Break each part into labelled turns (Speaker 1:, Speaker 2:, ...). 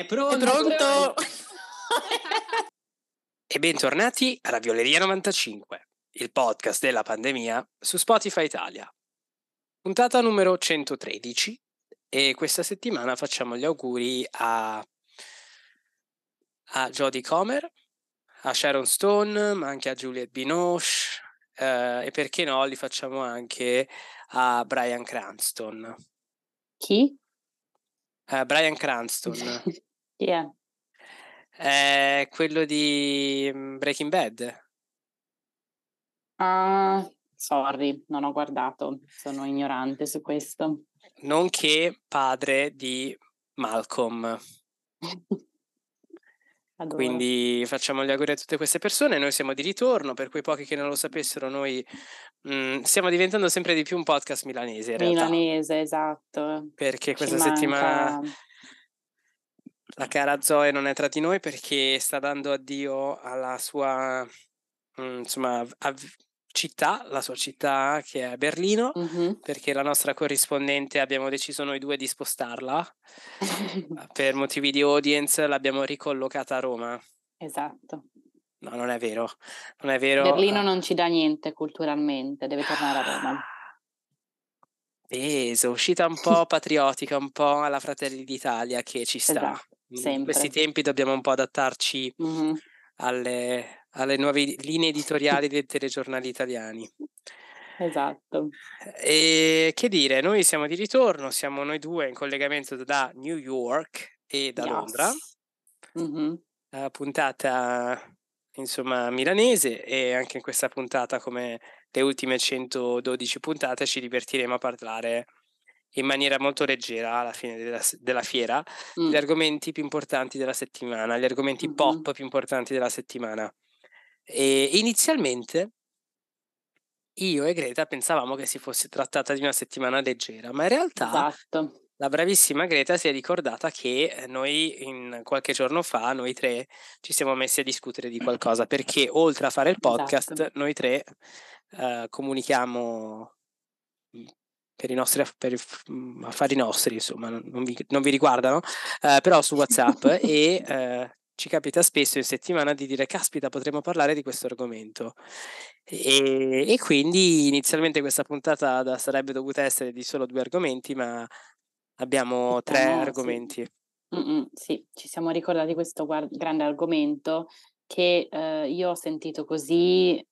Speaker 1: È pronto?
Speaker 2: È pronto?
Speaker 3: E bentornati alla Violeria 95, il podcast della pandemia su Spotify Italia. Puntata numero 113 e questa settimana facciamo gli auguri a, a Jodie Comer, a Sharon Stone, ma anche a Juliette Binoche eh, e perché no li facciamo anche a Brian Cranston.
Speaker 2: Chi?
Speaker 3: Uh, Brian Cranston.
Speaker 2: Chi è?
Speaker 3: È quello di mm, Breaking Bad.
Speaker 2: Ah, sorry, non ho guardato, sono ignorante su questo.
Speaker 3: Nonché padre di Malcolm.
Speaker 2: Adoro.
Speaker 3: Quindi facciamo gli auguri a tutte queste persone. Noi siamo di ritorno, per quei pochi che non lo sapessero, noi mh, stiamo diventando sempre di più un podcast milanese in realtà.
Speaker 2: Milanese, esatto.
Speaker 3: Perché
Speaker 2: Ci
Speaker 3: questa settimana
Speaker 2: manca-
Speaker 3: la cara Zoe non è tra di noi perché sta dando addio alla sua mh, insomma, av- città, la sua città che è Berlino,
Speaker 2: Mhm.
Speaker 3: perché la nostra corrispondente abbiamo deciso noi due di spostarla per motivi di audience, l'abbiamo ricollocata a Roma.
Speaker 2: Esatto.
Speaker 3: No, non è vero, non è vero.
Speaker 2: Berlino non ci dà niente culturalmente, deve tornare a Roma.
Speaker 3: Peso, uscita un po' patriottica, un po' alla Fratelli d'Italia che ci sta.
Speaker 2: Esatto,
Speaker 3: In
Speaker 2: sempre.
Speaker 3: questi tempi dobbiamo un po' adattarci
Speaker 2: Mhm.
Speaker 3: alle, alle nuove linee editoriali dei telegiornali italiani.
Speaker 2: Esatto.
Speaker 3: E che dire, noi siamo di ritorno, siamo noi due in collegamento da New York e da
Speaker 2: Yes.
Speaker 3: Londra,
Speaker 2: Mhm.
Speaker 3: eh, puntata insomma milanese e anche in questa puntata come le ultime 112 puntate ci divertiremo a parlare in maniera molto leggera alla fine della, della fiera
Speaker 2: Mm.
Speaker 3: gli argomenti più importanti della settimana, gli argomenti
Speaker 2: Mhm.
Speaker 3: pop più importanti della settimana. E inizialmente io e Greta pensavamo che si fosse trattata di una settimana leggera, ma in realtà
Speaker 2: Esatto.
Speaker 3: la bravissima Greta si è ricordata che eh, noi in qualche giorno fa, noi tre, ci siamo messi a discutere di qualcosa, perché oltre a fare il podcast,
Speaker 2: Esatto.
Speaker 3: noi tre eh, comunichiamo per i nostri per mm, affari nostri, insomma, non, vi, non vi riguardano, eh, però su WhatsApp e eh, ci capita spesso in settimana di dire caspita potremmo parlare di questo argomento e, e quindi inizialmente questa puntata da- sarebbe dovuta essere di solo due argomenti ma abbiamo tre
Speaker 2: sì.
Speaker 3: argomenti
Speaker 2: Mm-mm, sì, ci siamo ricordati questo guar- grande argomento che eh, io ho sentito così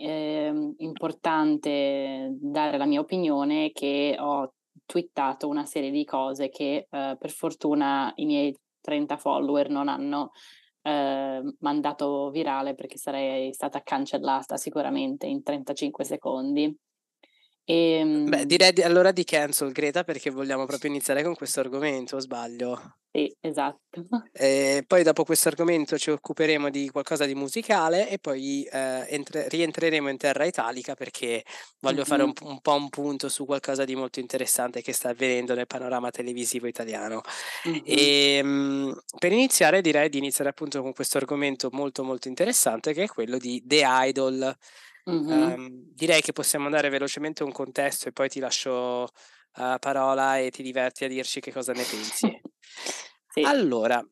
Speaker 2: ehm, importante dare la mia opinione che ho twittato una serie di cose che eh, per fortuna i miei 30 follower non hanno eh, mandato virale perché sarei stata cancellata sicuramente in 35 secondi. E,
Speaker 3: Beh, direi di- allora di cancel Greta perché vogliamo proprio iniziare con questo argomento, sbaglio?
Speaker 2: Sì, esatto.
Speaker 3: E poi dopo questo argomento ci occuperemo di qualcosa di musicale e poi eh, entre- rientreremo in terra italica perché voglio fare un, un po' un punto su qualcosa di molto interessante che sta avvenendo nel panorama televisivo italiano.
Speaker 2: Mhm.
Speaker 3: E mm, per iniziare direi di iniziare appunto con questo argomento molto molto interessante che è quello di The Idol.
Speaker 2: Mhm.
Speaker 3: Ehm, direi che possiamo dare velocemente un contesto e poi ti lascio eh, parola e ti diverti a dirci che cosa ne pensi.
Speaker 2: Sì.
Speaker 3: Allora,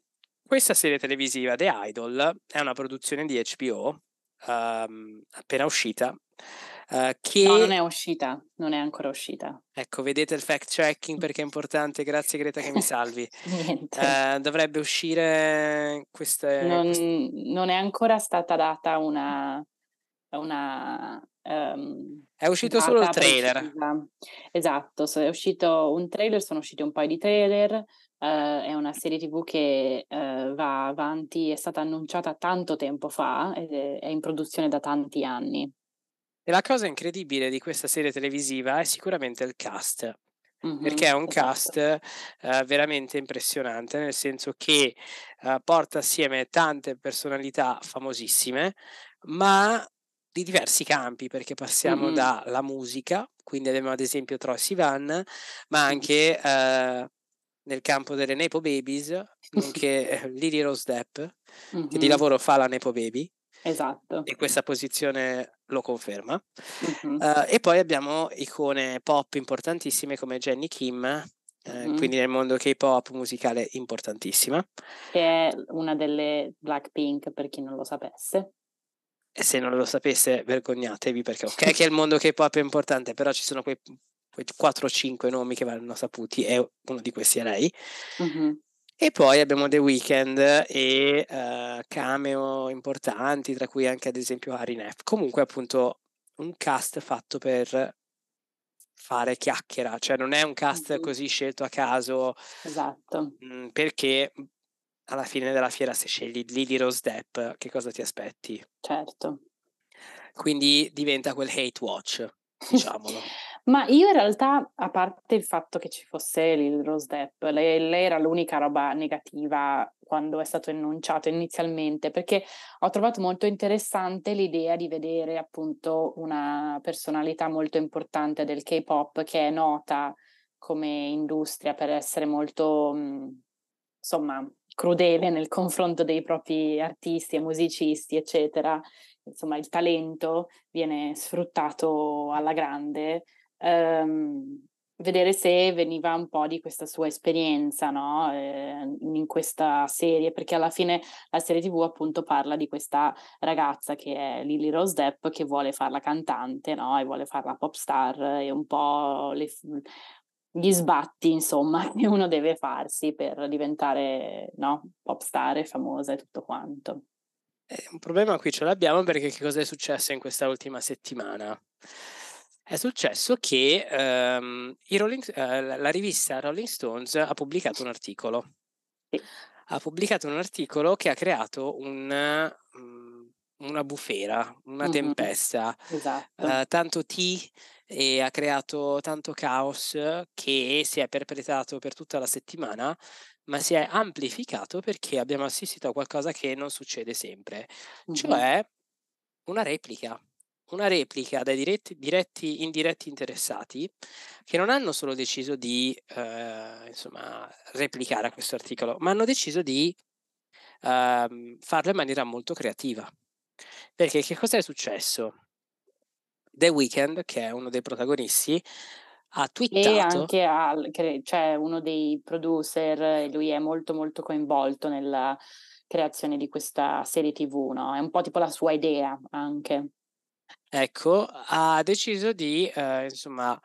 Speaker 3: questa serie televisiva The Idol è una produzione di HBO ehm, appena uscita. eh, che
Speaker 2: No, non è uscita, non è ancora uscita.
Speaker 3: ecco, vedete il fact checking perché è importante. Grazie Greta che mi salvi.
Speaker 2: Niente.
Speaker 3: Eh, dovrebbe uscire queste,
Speaker 2: non, non è ancora stata data una, una ehm,
Speaker 3: È uscito solo il trailer.
Speaker 2: precisa. Esatto, so- è uscito un trailer, sono usciti un paio di trailer, eh, è una serie TV che eh, va avanti, è stata annunciata tanto tempo fa ed è, è in produzione da tanti anni.
Speaker 3: E la cosa incredibile di questa serie televisiva è sicuramente il cast.
Speaker 2: Mhm,
Speaker 3: perché è un
Speaker 2: esatto.
Speaker 3: cast eh, veramente impressionante, nel senso che porta assieme tante personalità famosissime, ma di diversi campi, perché passiamo
Speaker 2: Mhm.
Speaker 3: dalla musica, quindi abbiamo ad esempio Troy Sivan, ma anche eh, nel campo delle Nepo Babies, nonché eh, Lily Rose Depp, che di lavoro fa la Nepo Baby,
Speaker 2: Esatto.
Speaker 3: e questa posizione lo conferma.
Speaker 2: Mhm.
Speaker 3: Eh, e poi abbiamo icone pop importantissime come Jenny Kim, eh, quindi nel mondo K-pop musicale importantissima.
Speaker 2: Che è una delle Blackpink per chi non lo sapesse.
Speaker 3: E se non lo sapesse vergognatevi perché ok che il mondo K-pop è importante, però ci sono quei, quei 4-5 nomi che vanno saputi e uno di questi è lei. Mm-hmm. E poi abbiamo The Weeknd e uh, cameo importanti, tra cui anche ad esempio Harry Neff. Comunque appunto un cast fatto per fare chiacchiera, cioè non è un cast mm-hmm. così scelto a caso.
Speaker 2: Esatto.
Speaker 3: Mh, mhmm, perché alla fine della fiera se scegli Lily Rose Depp, che cosa ti aspetti?
Speaker 2: Certo.
Speaker 3: Quindi diventa quel hate watch, diciamolo.
Speaker 2: Ma io in realtà, a parte il fatto che ci fosse Lily Rose Depp, lei, lei era l'unica roba negativa quando è stato enunciato inizialmente, perché ho trovato molto interessante l'idea di vedere appunto una personalità molto importante del K-pop che è nota come industria per essere molto, insomma, crudele nel confronto dei propri artisti e musicisti, eccetera. Insomma, il talento viene sfruttato alla grande. Um, vedere se veniva un po' di questa sua esperienza no? eh, in questa serie, perché alla fine la serie TV appunto parla di questa ragazza che è Lily Rose Depp che vuole farla cantante no? e vuole farla pop star e un po' le, gli sbatti insomma che uno deve farsi per diventare no? pop star e famosa e tutto quanto.
Speaker 3: Eh, un problema qui ce l'abbiamo perché che cosa è successo in questa ultima settimana? È successo che ehm, Rolling, eh, la rivista Rolling Stones ha pubblicato un articolo. Sì. Ha pubblicato un articolo che ha creato un, um, una bufera, una mm-hmm. tempesta,
Speaker 2: esatto.
Speaker 3: uh, tanto tea e ha creato tanto caos che si è perpetrato per tutta la settimana, ma si è amplificato perché abbiamo assistito a qualcosa che non succede sempre, mm-hmm. cioè una replica una replica dai diretti, diretti, indiretti interessati che non hanno solo deciso di eh, insomma, replicare a questo articolo, ma hanno deciso di eh, farlo in maniera molto creativa. Perché che cosa è successo? The Weeknd, che è uno dei protagonisti, ha twittato...
Speaker 2: E anche al, cioè uno dei producer, lui è molto molto coinvolto nella creazione di questa serie tv, no? È un po' tipo la sua idea anche.
Speaker 3: Ecco, ha deciso di, ehm, insomma,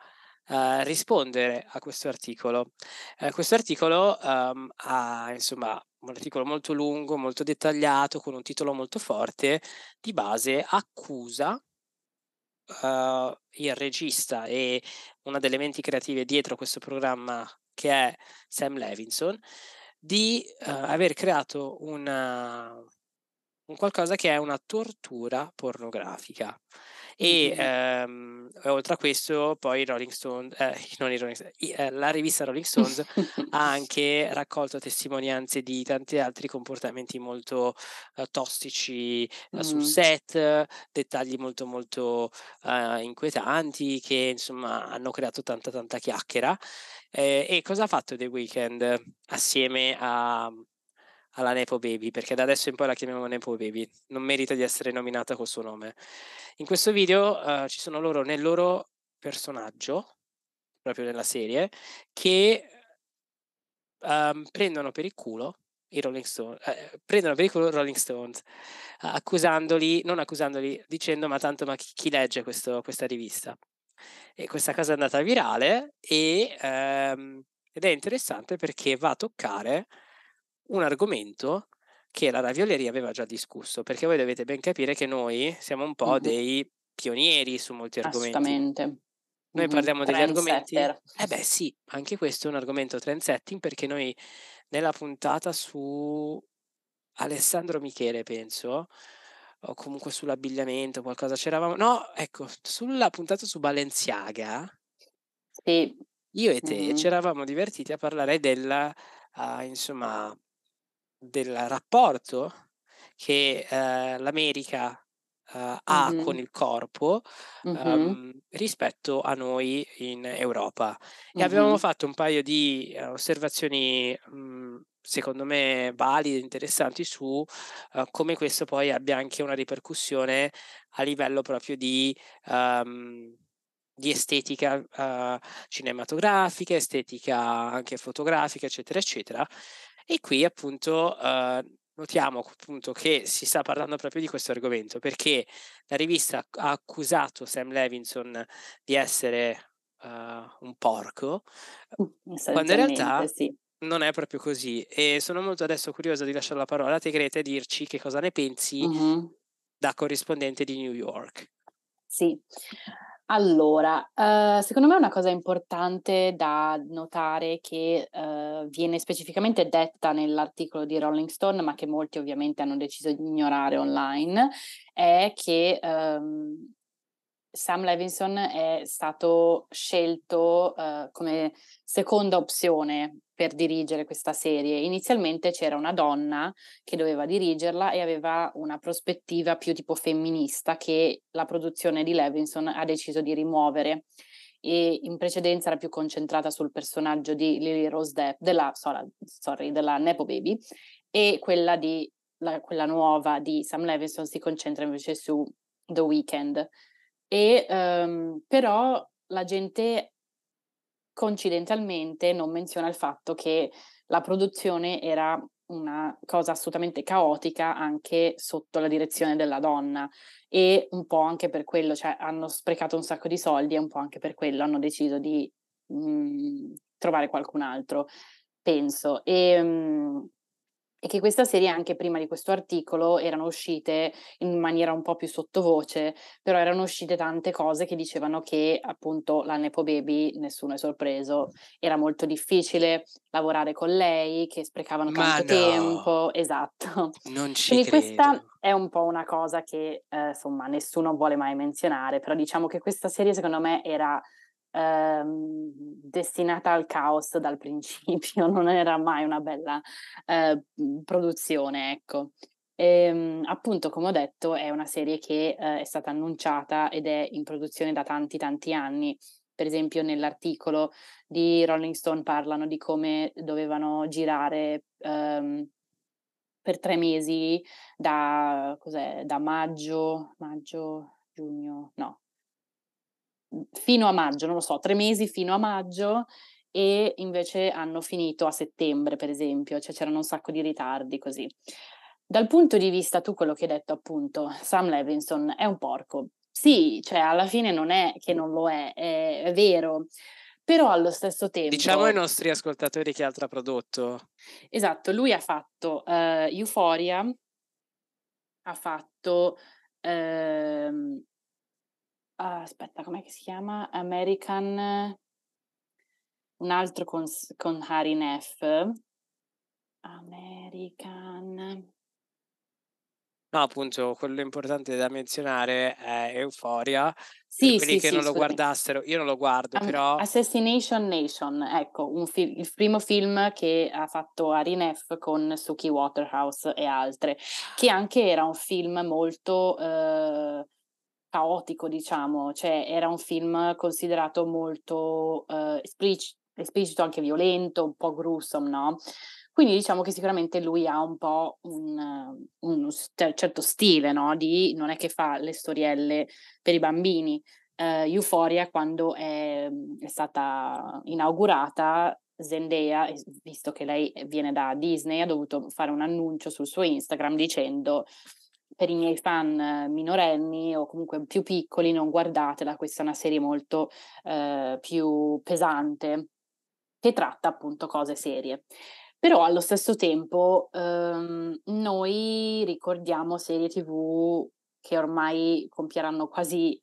Speaker 3: ehm, rispondere a questo articolo. Ehm, questo articolo, ehm, ha insomma un articolo molto lungo, molto dettagliato, con un titolo molto forte, di base accusa uhm, il regista e una delle menti creative dietro questo programma che è Sam Levinson, di, uhm, aver creato una un qualcosa che è una tortura pornografica. E ehm, oltre a questo, poi Rolling Stone, eh, non i Rolling Stone, eh, la rivista Rolling Stones ha anche raccolto testimonianze di tanti altri comportamenti molto eh, tossici mm. sul set, dettagli molto molto uh, inquietanti che insomma hanno creato tanta tanta chiacchiera. Eh, e cosa ha fatto The Weeknd assieme a alla Nepo Baby, perché da adesso in poi la chiamiamo Nepo Baby, non merita di essere nominata col suo nome. In questo video uh, ci sono loro nel loro personaggio, proprio nella serie, che um, prendono per il culo i Rolling Stones, eh, prendono per il culo Rolling Stones, accusandoli, non accusandoli, dicendo ma tanto ma chi, chi legge questo, questa rivista? E questa cosa è andata virale e, um, ed è interessante perché va a toccare un argomento che la Ravioleria aveva già discusso, perché voi dovete ben capire che noi siamo un po' mm-hmm. dei pionieri su molti argomenti.
Speaker 2: Assolutamente.
Speaker 3: Noi parliamo degli argomenti. Eh beh, sì, anche questo è un argomento trendsetting perché noi nella puntata su Alessandro Michele, penso, o comunque sull'abbigliamento, qualcosa c'eravamo. No, ecco, sulla puntata su Balenciaga.
Speaker 2: Sì.
Speaker 3: Io e te mm-hmm. ci eravamo divertiti a parlare della, uh, insomma, del rapporto che eh, l'America eh, ha mm-hmm. con il corpo mm-hmm. rispetto a noi in Europa. E mm-hmm. avevamo fatto un paio di uh, osservazioni, mh, secondo me, valide, interessanti su uh, come questo poi abbia anche una ripercussione a livello proprio di... Um, di estetica uh, cinematografica, estetica anche fotografica, eccetera, eccetera. E qui appunto uh, notiamo appunto che si sta parlando proprio di questo argomento perché la rivista ha accusato Sam Levinson di essere uh, un porco, quando in realtà sì. non è proprio così. E sono molto adesso curiosa di lasciare la parola a te Greta e dirci che cosa ne pensi mm-hmm. da corrispondente di New York.
Speaker 2: Sì, allora, ehm, secondo me una cosa importante da notare che, ehm, viene specificamente detta nell'articolo di Rolling Stone, ma che molti ovviamente hanno deciso di ignorare online, è che, ehm, Sam Levinson è stato scelto, ehm, come seconda opzione per dirigere questa serie. Inizialmente c'era una donna che doveva dirigerla e aveva una prospettiva più tipo femminista che la produzione di Levinson ha deciso di rimuovere e in precedenza era più concentrata sul personaggio di Lily Rose Depp, della, sorry, della Nepo Baby e quella, di, la, quella nuova di Sam Levinson si concentra invece su The Weeknd. E, um, però la gente coincidentalmente non menziona il fatto che la produzione era una cosa assolutamente caotica anche sotto la direzione della donna e un po' anche per quello, cioè hanno sprecato un sacco di soldi e un po' anche per quello hanno deciso di mh, mhmm, trovare qualcun altro, penso. E, mh, mhmm, e che questa serie anche prima di questo articolo erano uscite in maniera un po' più sottovoce, però erano uscite tante cose che dicevano che appunto la Nepo Baby, nessuno è sorpreso, era molto difficile lavorare con lei, che sprecavano tanto no, tempo, esatto.
Speaker 3: Non ci
Speaker 2: Quindi
Speaker 3: credo.
Speaker 2: questa è un po' una cosa che eh, insomma nessuno vuole mai menzionare, però diciamo che questa serie secondo me era ehm, destinata al caos dal principio, non era mai una bella eh, produzione, ecco. E, ehm, appunto, come ho detto, è una serie che eh, è stata annunciata ed è in produzione da tanti tanti anni. Per esempio, nell'articolo di Rolling Stone parlano di come dovevano girare ehm, per tre mesi da, da maggio, maggio, giugno, no, fino a maggio, non lo so, tre mesi fino a maggio e invece hanno finito a settembre, per esempio, cioè c'erano un sacco di ritardi così. Dal punto di vista, tu quello che hai detto appunto, Sam Levinson è un porco. Sì, cioè alla fine non è che non lo è, è, è vero, però allo stesso tempo...
Speaker 3: Diciamo ai nostri ascoltatori che altro ha prodotto.
Speaker 2: Esatto, lui ha fatto uh, Euphoria, ha fatto uh, Ah, aspetta, com'è che si chiama? American un altro con con Harry Neff. American
Speaker 3: No, appunto, quello importante da menzionare è Euphoria. Sì, quelli sì, che sì, non lo guardassero, io non lo guardo, um, però...
Speaker 2: Assassination Nation, ecco, fi- il primo film che ha fatto Harry Neff con Suki Waterhouse e altre, che anche era un film molto... Eh, caotico, diciamo, cioè era un film considerato molto uh, esplic- esplicito, anche violento, un po' gruesome, no? Quindi diciamo che sicuramente lui ha un po' un, un certo stile, no? Di non è che fa le storielle per i bambini. Uh, Euphoria, quando è, è stata inaugurata, Zendaya, visto che lei viene da Disney, ha dovuto fare un annuncio sul suo Instagram dicendo per i miei fan minorenni o comunque più piccoli non guardatela, questa è una serie molto eh, più pesante che tratta appunto cose serie. Però allo stesso tempo ehm, noi ricordiamo serie tv che ormai compieranno quasi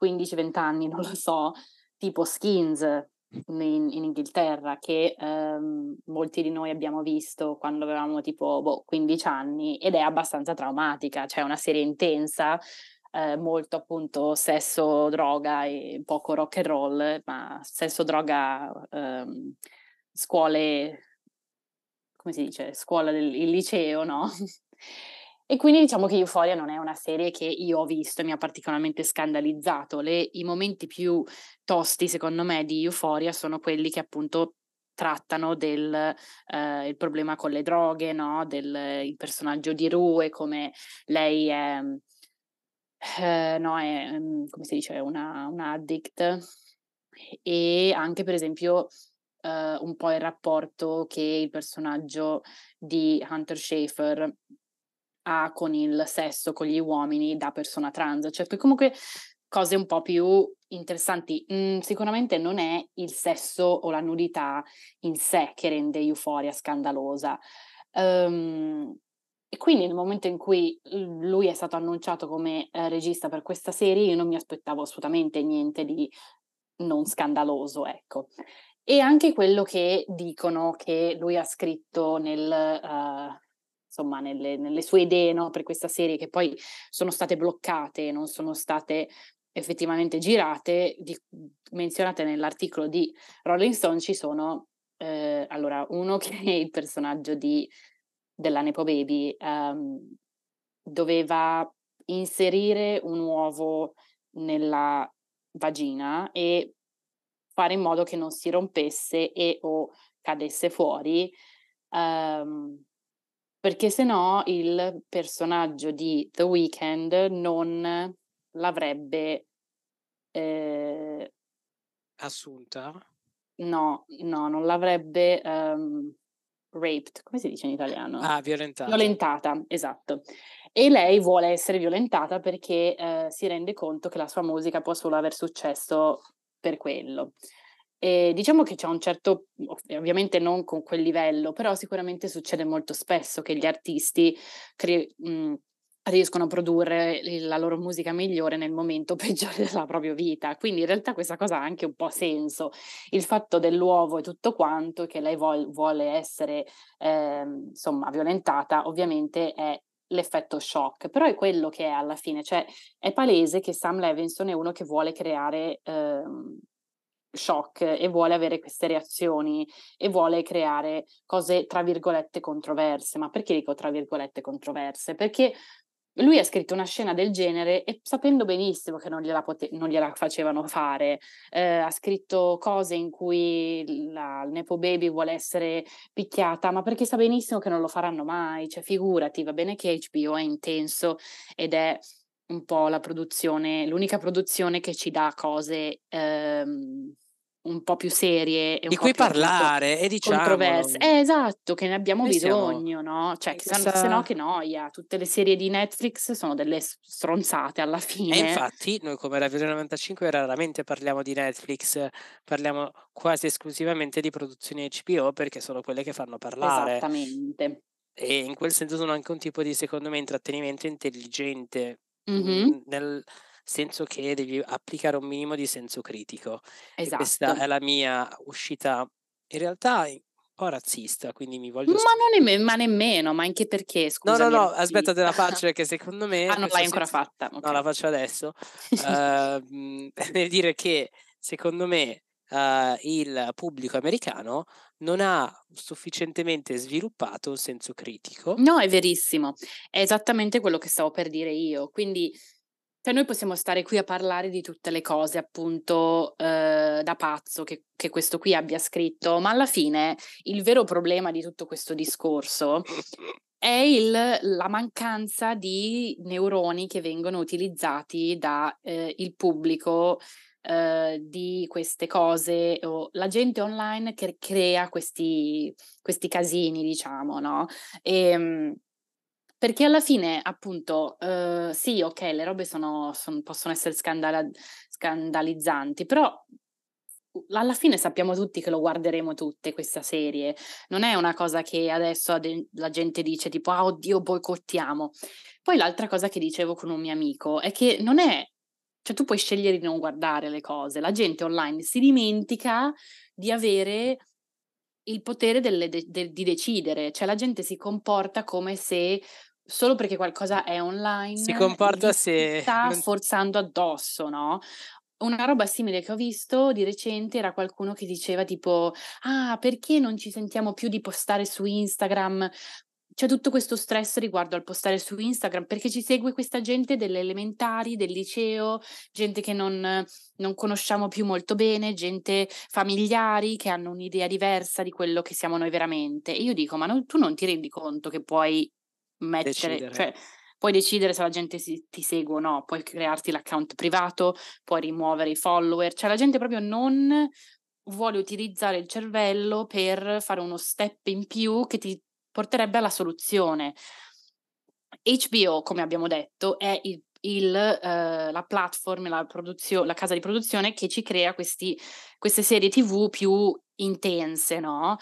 Speaker 2: 15-20 anni, non lo so, tipo Skins, in, in Inghilterra che ehm, molti di noi abbiamo visto quando avevamo tipo boh, 15 anni ed è abbastanza traumatica, cioè una serie intensa, eh, molto appunto sesso, droga e poco rock and roll, ma sesso, droga, ehm, scuole, come si dice, scuola del liceo, no? E quindi diciamo che Euphoria non è una serie che io ho visto e mi ha particolarmente scandalizzato. Le, I momenti più tosti, secondo me, di Euphoria sono quelli che appunto trattano del eh, problema con le droghe, no? del personaggio di Rue, come lei è Eh, no, è, mm, come si dice, una, una addict. E anche, per esempio, eh, un po' il rapporto che il personaggio di Hunter Schaefer ha con il sesso, con gli uomini da persona trans. Cioè, comunque cose un po' più interessanti. Mm, sicuramente non è il sesso o la nudità in sé che rende Euphoria scandalosa. Um, e quindi nel momento in cui lui è stato annunciato come eh, regista per questa serie, io non mi aspettavo assolutamente niente di non scandaloso, ecco. E anche quello che dicono che lui ha scritto nel, uh, insomma, nelle, nelle, sue idee no, per questa serie, che poi sono state bloccate, non sono state effettivamente girate, di, menzionate nell'articolo di Rolling Stone, ci sono, eh, allora, uno che è il personaggio di, della Nepo Baby, um, doveva inserire un uovo nella vagina e fare in modo che non si rompesse e o cadesse fuori, um, perché se no il personaggio di The Weeknd non l'avrebbe eh,
Speaker 3: assunta?
Speaker 2: No, no, non l'avrebbe um, raped, come si dice in italiano?
Speaker 3: Ah, violentata.
Speaker 2: Violentata, esatto. E lei vuole essere violentata perché eh, si rende conto che la sua musica può solo aver successo per quello. E diciamo che c'è un certo, ovviamente non con quel livello, però sicuramente succede molto spesso che gli artisti cre- mh, riescono a produrre la loro musica migliore nel momento peggiore della propria vita. Quindi in realtà questa cosa ha anche un po' senso. Il fatto dell'uovo e tutto quanto, che lei vuol, vuole essere eh, insomma violentata, ovviamente è l'effetto shock, però è quello che è alla fine, cioè è palese che Sam Levinson è uno che vuole creare eh, shock e vuole avere queste reazioni e vuole creare cose tra virgolette controverse. Ma perché dico tra virgolette controverse? Perché lui ha scritto una scena del genere e sapendo benissimo che non gliela, pote- non gliela facevano fare, eh, ha scritto cose in cui la, il Nepo Baby vuole essere picchiata, ma perché sa benissimo che non lo faranno mai, cioè figurati, va bene che HBO è intenso ed è un po' la produzione, l'unica produzione che ci dà cose ehm, un po' più serie
Speaker 3: di cui parlare e diciamo controverse.
Speaker 2: Eh, esatto, che ne abbiamo e bisogno, no? Cioè, che questa... se no che noia. Tutte le serie di Netflix sono delle stronzate alla fine.
Speaker 3: E infatti, noi come Radio 95 raramente parliamo di Netflix, parliamo quasi esclusivamente di produzioni HBO perché sono quelle che fanno parlare.
Speaker 2: Esattamente.
Speaker 3: E in quel senso sono anche un tipo di, secondo me, intrattenimento intelligente.
Speaker 2: Mm-hmm.
Speaker 3: Nel, senso che devi applicare un minimo di senso critico.
Speaker 2: Esatto.
Speaker 3: questa è la mia uscita, in realtà un po' razzista, quindi mi voglio...
Speaker 2: Ma, non è, ma nemmeno, ma anche perché, scusa.
Speaker 3: No, no, no, aspetta te la faccio perché secondo me...
Speaker 2: ah, non l'hai ancora senso... fatta?
Speaker 3: Okay. No, la faccio adesso. uh, nel dire che, secondo me, uh, il pubblico americano non ha sufficientemente sviluppato un senso critico.
Speaker 2: No, è verissimo. È esattamente quello che stavo per dire io. Quindi cioè noi possiamo stare qui a parlare di tutte le cose appunto eh, da pazzo che, che, questo qui abbia scritto, ma alla fine il vero problema di tutto questo discorso è il, la mancanza di neuroni che vengono utilizzati dal eh, pubblico eh, di queste cose o la gente online che crea questi, questi casini, diciamo, no? E, ehm, perché alla fine, appunto, uh, sì, ok, le robe sono, son, possono essere scandala- scandalizzanti, però alla fine sappiamo tutti che lo guarderemo tutte questa serie. Non è una cosa che adesso la gente dice tipo, ah, oddio, boicottiamo. Poi l'altra cosa che dicevo con un mio amico è che non è, cioè tu puoi scegliere di non guardare le cose. La gente online si dimentica di avere il potere delle, de, de, di decidere, cioè la gente si comporta come se solo perché qualcosa è online
Speaker 3: si comporta se
Speaker 2: sta forzando addosso, no? Una roba simile che ho visto di recente era qualcuno che diceva tipo ah perché non ci sentiamo più di postare su Instagram c'è tutto questo stress riguardo al postare su Instagram perché ci segue questa gente delle elementari, del liceo, gente che non, non, conosciamo più molto bene, gente familiari che hanno un'idea diversa di quello che siamo noi veramente. E io dico, ma non, tu non ti rendi conto che puoi mettere,
Speaker 3: Decidere.
Speaker 2: cioè puoi decidere se la gente si, ti segue o no, puoi crearti l'account privato, puoi rimuovere i follower, cioè la gente proprio non vuole utilizzare il cervello per fare uno step in più che ti porterebbe alla soluzione. HBO, come abbiamo detto, è il, il, uh, la platform, la, produzio- la casa di produzione che ci crea questi, queste serie TV più intense, no?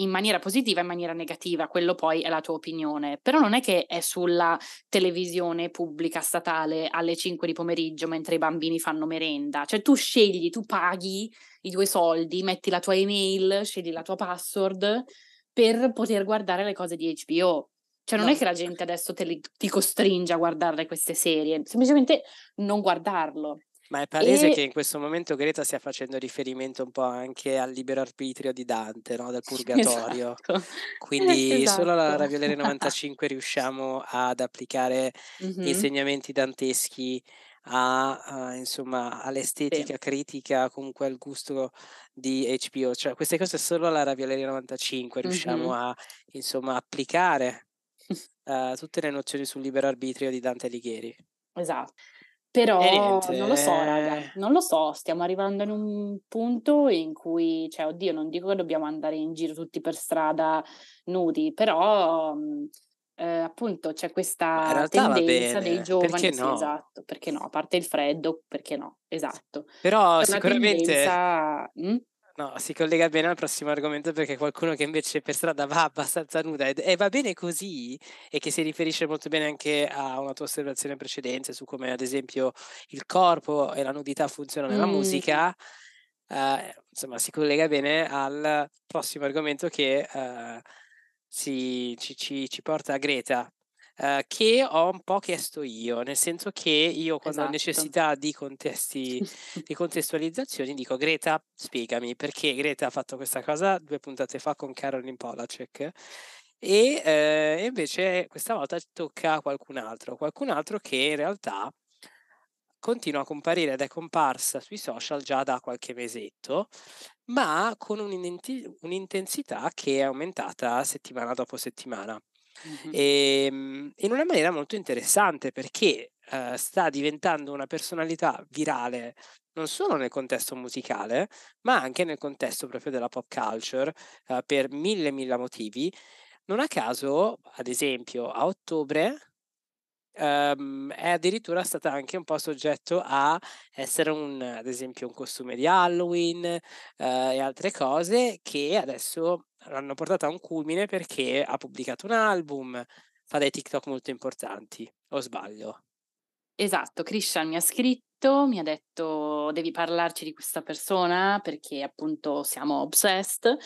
Speaker 2: In maniera positiva e in maniera negativa, quello poi è la tua opinione, però non è che è sulla televisione pubblica statale alle 5 di pomeriggio mentre i bambini fanno merenda, cioè tu scegli, tu paghi i tuoi soldi, metti la tua email, scegli la tua password per poter guardare le cose di HBO. Cioè non no. è che la gente adesso li, ti costringe a guardare queste serie, semplicemente non guardarlo.
Speaker 3: Ma è palese e... che in questo momento Greta stia facendo riferimento un po' anche al libero arbitrio di Dante, no? del purgatorio. Esatto. Quindi esatto. solo alla Raviolere 95 riusciamo ad applicare mm-hmm. insegnamenti danteschi a, a, insomma, all'estetica sì. critica, comunque al gusto di HBO. Cioè, queste cose solo alla Raviolere 95 riusciamo mm-hmm. a insomma, applicare uh, tutte le nozioni sul libero arbitrio di Dante Alighieri.
Speaker 2: Esatto. Però non lo so, raga, eh. non lo so, stiamo arrivando in un punto in cui, cioè, oddio, non dico che dobbiamo andare in giro tutti per strada nudi, però mhmm, eh, appunto c'è questa tendenza dei giovani, perché sì, no? esatto, perché no, a parte il freddo, perché no, esatto.
Speaker 3: Però C'è sicuramente... Tendenza... Mm? No, si collega bene al prossimo argomento perché qualcuno che invece per strada va abbastanza nuda e, e va bene così e che si riferisce molto bene anche a una tua osservazione precedente su come ad esempio il corpo e la nudità funzionano nella mm. musica, eh, insomma si collega bene al prossimo argomento che eh, si, ci, ci, ci porta a Greta Uh, che ho un po' chiesto io, nel senso che io quando esatto. ho necessità di contesti, di contestualizzazioni dico Greta spiegami perché Greta ha fatto questa cosa due puntate fa con Caroline Polacek e eh, invece questa volta tocca a qualcun altro, qualcun altro che in realtà continua a comparire ed è comparsa sui social già da qualche mesetto, ma con un'intensità che è aumentata settimana dopo settimana. Mh-mh. Ehm, in una maniera molto interessante perché, ehm, sta diventando una personalità virale non solo nel contesto musicale, ma anche nel contesto proprio della pop culture, ehm, per mille, mille motivi. Non a caso, ad esempio, a ottobre ehm, è addirittura stata anche un po' soggetto a essere un ad esempio un costume di Halloween, ehm, e altre cose che adesso l'hanno portata a un culmine perché ha pubblicato un album, fa dei TikTok molto importanti, o sbaglio?
Speaker 2: Esatto, Christian mi ha scritto, mi ha detto devi parlarci di questa persona perché appunto siamo obsessed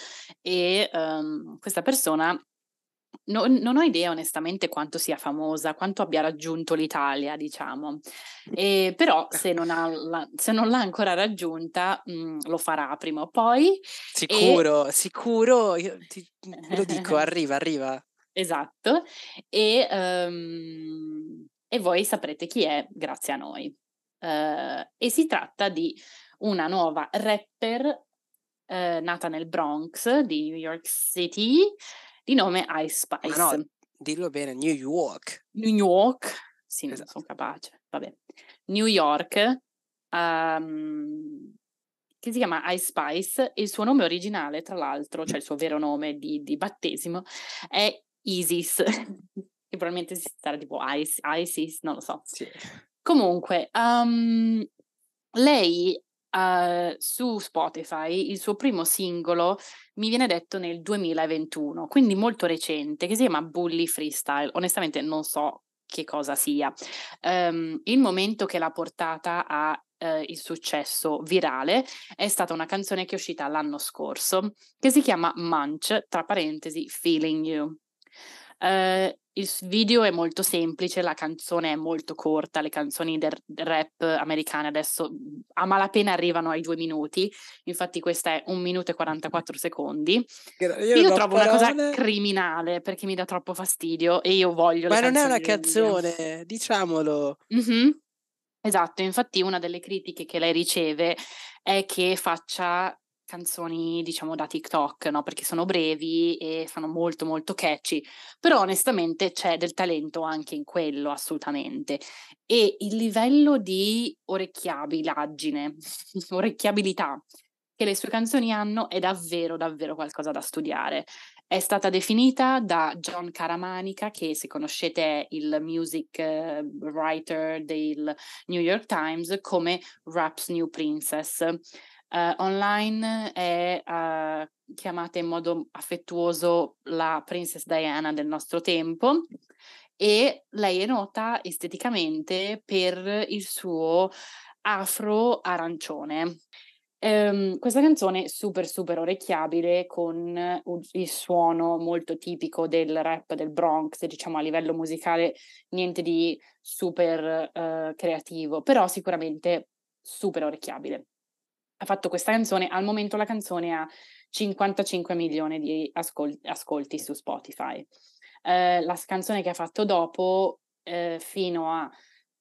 Speaker 2: e um, questa persona No, non ho idea onestamente quanto sia famosa, quanto abbia raggiunto l'Italia, diciamo. E, però se non, la, se non, l'ha ancora raggiunta, mh, lo farà prima o poi.
Speaker 3: Sicuro, e... sicuro, io ti, lo dico, arriva, arriva.
Speaker 2: Esatto. E, um, e, voi saprete chi è grazie a noi. Uh, e si tratta di una nuova rapper uh, nata nel Bronx di New York City di nome Ice Spice.
Speaker 3: Ma no, dillo bene, New York.
Speaker 2: New York, sì, esatto. non sono capace, vabbè. New York, um, che si chiama Ice Spice, e il suo nome originale, tra l'altro, cioè il suo vero nome di, di battesimo, è Isis, che probabilmente si sarà tipo Ice, Isis, non lo so.
Speaker 3: Sì.
Speaker 2: Comunque, um, lei uh, su Spotify il suo primo singolo mi viene detto nel 2021, quindi molto recente, che si chiama Bully Freestyle. Onestamente non so che cosa sia. Um, il momento che l'ha portata a Uh, il successo virale è stata una canzone che è uscita l'anno scorso che si chiama Munch, tra parentesi, Feeling You. Uh, il video è molto semplice, la canzone è molto corta, le canzoni del rap americane adesso mhmm, a malapena arrivano ai due minuti, infatti questa è un minuto e 44 secondi. Io, io trovo parole... una cosa criminale perché mi dà troppo fastidio e io voglio...
Speaker 3: Ma non è una canzone, diciamolo.
Speaker 2: Mm-hmm. Esatto, infatti una delle critiche che lei riceve è che faccia canzoni, diciamo, da TikTok, no? Perché sono brevi e sono molto, molto catchy. Però onestamente c'è del talento anche in quello, assolutamente. E il livello di orecchiabilaggine, orecchiabilità che le sue canzoni hanno è davvero, davvero qualcosa da studiare. È stata definita da John Caramanica, che se conoscete è il music uh, writer del New York Times, come Rap's New Princess. Uh, online è uh, chiamata in modo affettuoso la Princess Diana del nostro tempo e lei è nota esteticamente per il suo afro arancione. Um, questa canzone è super super orecchiabile con il suono molto tipico del rap del Bronx, diciamo a livello musicale niente di super uh, creativo, però sicuramente super orecchiabile. Ha fatto questa canzone, al momento la canzone ha 55 milioni di ascol- ascolti su Spotify. Uh, la canzone che ha fatto dopo, uh, fino a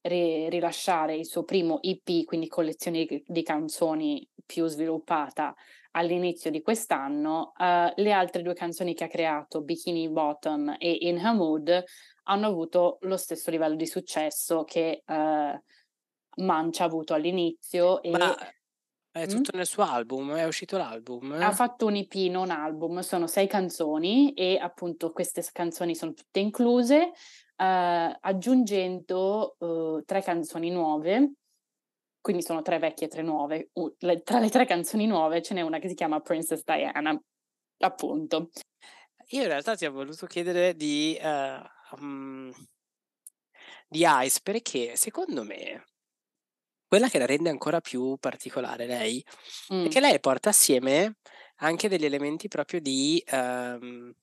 Speaker 2: ri- rilasciare il suo primo EP, quindi collezione di, canzoni più sviluppata all'inizio di quest'anno, uh, le altre due canzoni che ha creato, Bikini Bottom e In Her Mood, hanno avuto lo stesso livello di successo che uh, Mancia ha avuto all'inizio. E...
Speaker 3: Ma è tutto mm? nel suo album? È uscito l'album?
Speaker 2: Ha fatto un EP, non album, sono sei canzoni e appunto queste canzoni sono tutte incluse, uh, aggiungendo tre canzoni nuove quindi sono tre vecchie e tre nuove. Uh, le, tra le tre canzoni nuove ce n'è una che si chiama Princess Diana, appunto.
Speaker 3: Io in realtà ti ho voluto chiedere di, uh, um, di Ice perché secondo me quella che la rende ancora più particolare lei mm. è che lei porta assieme anche degli elementi proprio di um,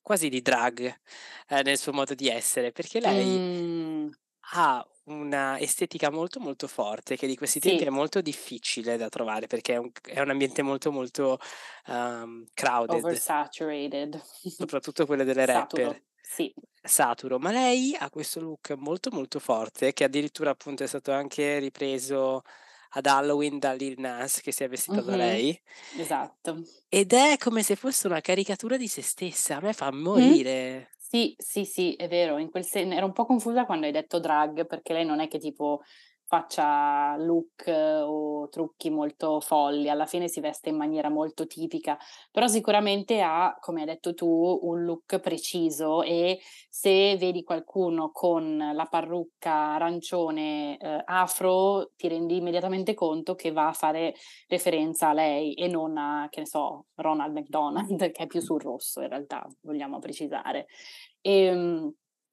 Speaker 3: quasi di drag eh, nel suo modo di essere perché lei mm. ha una estetica molto molto forte che di questi sì. tempi è molto difficile da trovare perché è un, è un ambiente molto molto um, crowded
Speaker 2: oversaturated
Speaker 3: soprattutto quelle delle rapper
Speaker 2: Saturo. Sì.
Speaker 3: saturo ma lei ha questo look molto molto forte che addirittura appunto è stato anche ripreso ad Halloween da Lil Nas che si è vestita mm-hmm. da lei
Speaker 2: esatto
Speaker 3: ed è come se fosse una caricatura di se stessa a me fa morire mm.
Speaker 2: Sì, sì, sì, è vero, in quel sen ero un po' confusa quando hai detto drag, perché lei non è che tipo faccia look o trucchi molto folli, alla fine si veste in maniera molto tipica, però sicuramente ha, come hai detto tu, un look preciso e se vedi qualcuno con la parrucca arancione eh, afro, ti rendi immediatamente conto che va a fare referenza a lei e non a, che ne so, Ronald McDonald, che è più sul rosso in realtà, vogliamo precisare. E, ehm,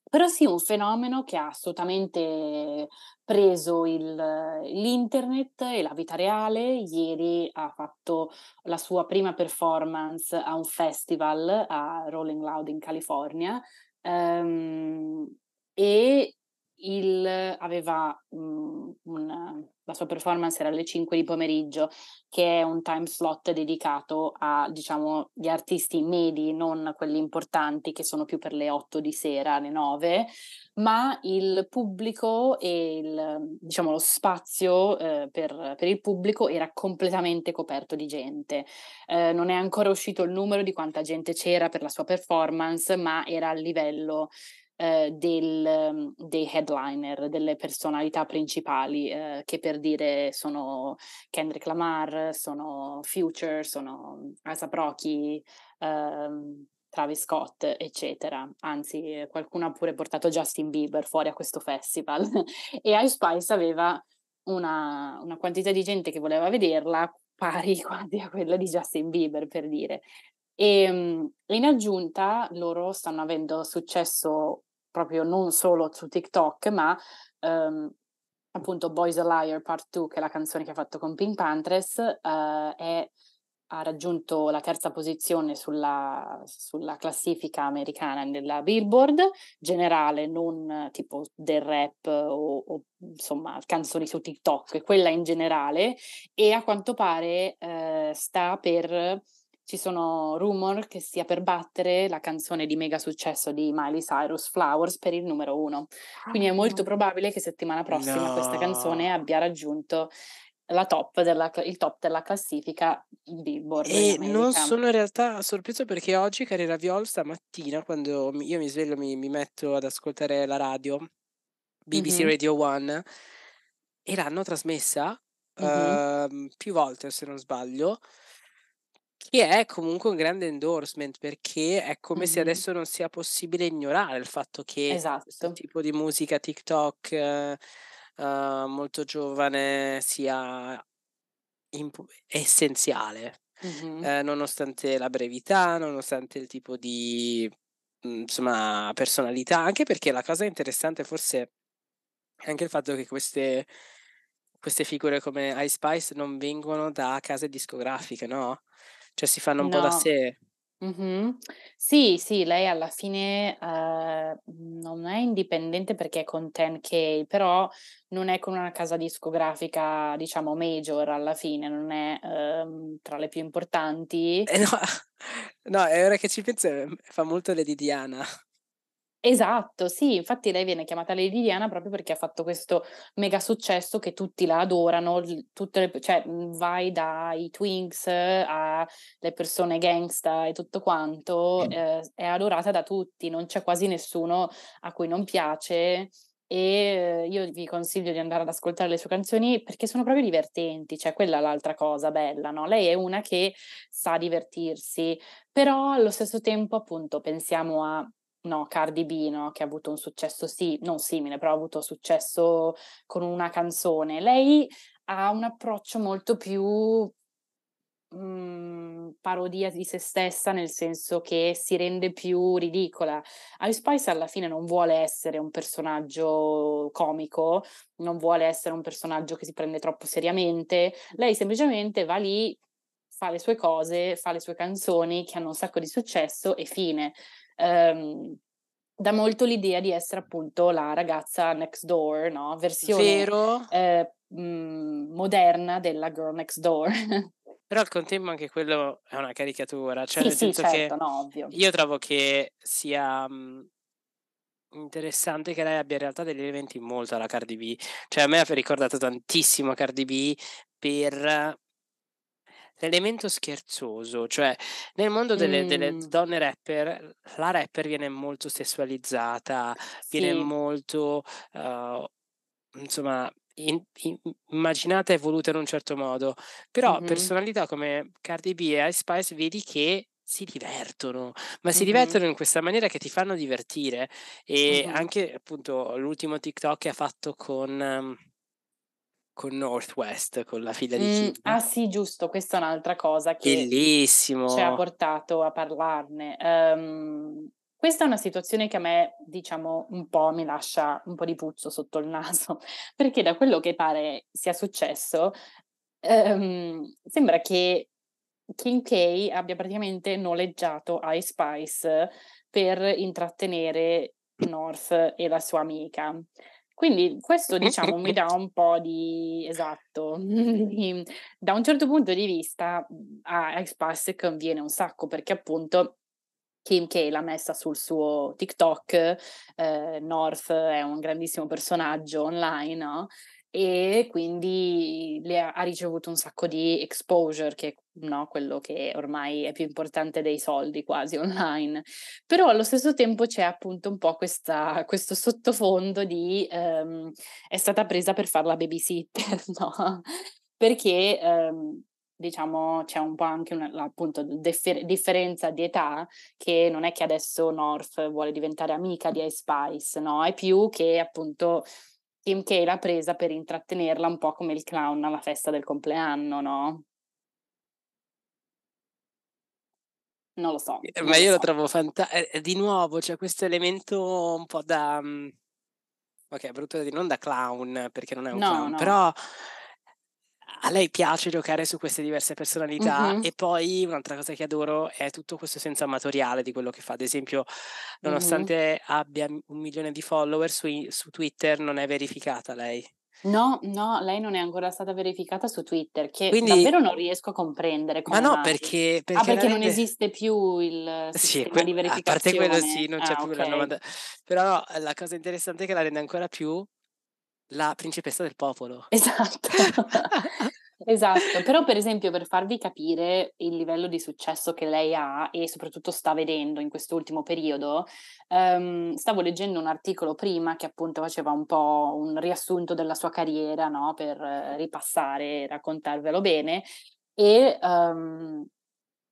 Speaker 2: però sì, un fenomeno che ha assolutamente preso il, l'internet e la vita reale. Ieri ha fatto la sua prima performance a un festival a Rolling Loud in California um, e il, aveva um, un, la sua performance era alle 5 di pomeriggio, che è un time slot dedicato a, diciamo, gli artisti medi, non quelli importanti che sono più per le 8 di sera, alle 9, ma il pubblico e il, diciamo, lo spazio eh, per, per, il pubblico era completamente coperto di gente. Eh, non è ancora uscito il numero di quanta gente c'era per la sua performance, ma era a livello eh, del, mm, dei headliner, delle personalità principali, eh, che per dire sono Kendrick Lamar, sono Future, sono Asa Rocky, ehm, Travis Scott, eccetera. Anzi, qualcuno ha pure portato Justin Bieber fuori a questo festival. e Ice Spice aveva una, una quantità di gente che voleva vederla pari quasi a quella di Justin Bieber, per dire. E ehm, in aggiunta loro stanno avendo successo proprio non solo su TikTok, ma um, appunto Boys a Liar Part 2, che è la canzone che ha fatto con Pink Panthers, uh, è, ha raggiunto la terza posizione sulla, sulla, classifica americana della Billboard generale, non tipo del rap o, o, insomma canzoni su TikTok, quella in generale, e a quanto pare uh, sta per ci sono rumor che stia per battere la canzone di mega successo di Miley Cyrus, Flowers, per il numero uno. Quindi è molto probabile che settimana prossima no. questa canzone abbia raggiunto la top della, il top della classifica Billboard.
Speaker 3: E non sono in realtà sorpreso perché oggi, cari Raviol, stamattina, quando io mi sveglio, mi, mi metto ad ascoltare la radio, BBC
Speaker 2: Mhm,
Speaker 3: Radio One, e l'hanno trasmessa
Speaker 2: mhm.
Speaker 3: ehm, più volte, se non sbaglio, che è comunque un grande endorsement perché è come se
Speaker 2: Mhm.
Speaker 3: adesso non sia possibile ignorare il fatto che questo
Speaker 2: Esatto.
Speaker 3: tipo di musica TikTok eh, eh, molto giovane sia impo- essenziale,
Speaker 2: Mhm.
Speaker 3: eh, nonostante la brevità, nonostante il tipo di mm, insomma, personalità, anche perché la cosa interessante forse è anche il fatto che queste, queste figure come Ice Spice non vengono da case discografiche, no? Cioè si fanno un po' da
Speaker 2: No.
Speaker 3: sé.
Speaker 2: Mh-mh. Sì, sì, lei alla fine, ehm, non è indipendente perché è con 10K, però non è con una casa discografica, diciamo major alla fine, non è, ehm, tra le più importanti.
Speaker 3: Eh no, no, e ora che ci penso, ehm, fa molto Lady Diana.
Speaker 2: Esatto, sì, infatti lei viene chiamata Lady Diana proprio perché ha fatto questo mega successo che tutti la adorano, le cioè, mhmm, vai dai Twinks alle persone gangsta e tutto quanto, ehm, è adorata da tutti, non c'è quasi nessuno a cui non piace e io vi consiglio di andare ad ascoltare le sue canzoni perché sono proprio divertenti, cioè quella è l'altra cosa bella, no, lei è una che sa divertirsi, però allo stesso tempo, appunto, pensiamo a No, Cardi B, no, che ha avuto un successo sì, non simile, però ha avuto successo con una canzone. Lei ha un approccio molto più, mhmm, parodia di se stessa, nel senso che si rende più ridicola. Ice Spice alla fine non vuole essere un personaggio comico, non vuole essere un personaggio che si prende troppo seriamente, lei semplicemente va lì, fa le sue cose, fa le sue canzoni che hanno un sacco di successo e fine. Ehm, dà molto l'idea di essere appunto la ragazza next door, no, versione,
Speaker 3: Vero,
Speaker 2: ehm, mhmm, moderna della girl next door.
Speaker 3: però al contempo anche quello è una caricatura, cioè
Speaker 2: Sì,
Speaker 3: nel
Speaker 2: sì,
Speaker 3: senso che
Speaker 2: certo, no, ovvio.
Speaker 3: io trovo che sia, mhmm, interessante che lei abbia in realtà degli elementi molto alla Cardi B. Cioè a me ha ricordato tantissimo Cardi B per l'elemento scherzoso, cioè nel mondo delle delle
Speaker 2: Mh,
Speaker 3: donne rapper, la rapper viene molto sessualizzata, viene
Speaker 2: sì.
Speaker 3: molto, uhm, insomma in in immaginata e voluta in un certo modo, però
Speaker 2: Mh-mh,
Speaker 3: personalità come Cardi B e Ice Spice vedi che si divertono, ma si
Speaker 2: mh-mh,
Speaker 3: divertono in questa maniera che ti fanno divertire. E
Speaker 2: mh-mh.
Speaker 3: anche appunto l'ultimo TikTok che ha fatto con con North West, con la figlia di Kim.
Speaker 2: ah sì, giusto, questa è un'altra cosa che ci ha
Speaker 3: Bellissimo.
Speaker 2: portato a parlarne. Ehm, questa è una situazione che a me, diciamo, un po' mi lascia un po' di puzzo sotto il naso, perché da quello che pare sia successo, ehm, sembra che Kim K abbia praticamente noleggiato Ice Spice per intrattenere North e la sua amica. Quindi questo diciamo mi dà un po' di esatto, da un certo punto di vista, mhmm, a Spice conviene un sacco perché appunto Kim K l'ha messa sul suo TikTok, ehm, North è un grandissimo personaggio online, no, e quindi ha ricevuto un sacco di exposure che no, quello che ormai è più importante dei soldi quasi online. Però allo stesso tempo c'è appunto un po' questa questo sottofondo di, ehm, è stata presa per far la babysitter, no, perché, ehm, diciamo c'è un po' anche una appunto differ differenza di età che non è che adesso North vuole diventare amica di Ice Spice, no, è più che appunto Kim K l'ha presa per intrattenerla un po' come il clown alla festa del compleanno, no, non lo so,
Speaker 3: Ehm, ma
Speaker 2: non lo
Speaker 3: io lo
Speaker 2: so.
Speaker 3: trovo fanta e e di nuovo c'è questo elemento un po' da mhmm, okay, brutto da dire, non da clown, perché non è un
Speaker 2: No,
Speaker 3: clown,
Speaker 2: no.
Speaker 3: però a lei piace giocare su queste diverse personalità
Speaker 2: Mh-mh,
Speaker 3: e poi un'altra cosa che adoro è tutto questo senso amatoriale di quello che fa. Ad esempio, nonostante abbia m 1.000.000 di follower su su Twitter non è verificata lei.
Speaker 2: No, no, lei non è ancora stata verificata su Twitter, che
Speaker 3: Quindi
Speaker 2: davvero non riesco a comprendere
Speaker 3: ma no,
Speaker 2: mai.
Speaker 3: perché
Speaker 2: Ah,
Speaker 3: perché la
Speaker 2: perché non esiste più il
Speaker 3: Sì, que
Speaker 2: di
Speaker 3: a parte quello sì,
Speaker 2: verificazione.
Speaker 3: non c'è
Speaker 2: Ah,
Speaker 3: più, l'hanno
Speaker 2: okay.
Speaker 3: manda però la cosa interessante è che la rende ancora più la principessa del popolo.
Speaker 2: Esatto. Esatto, però per esempio per farvi capire il livello di successo che lei ha e soprattutto sta vedendo in quest'ultimo periodo, um, stavo leggendo un articolo prima che appunto faceva un po' un riassunto della sua carriera, no? Per ripassare e raccontarvelo bene e um,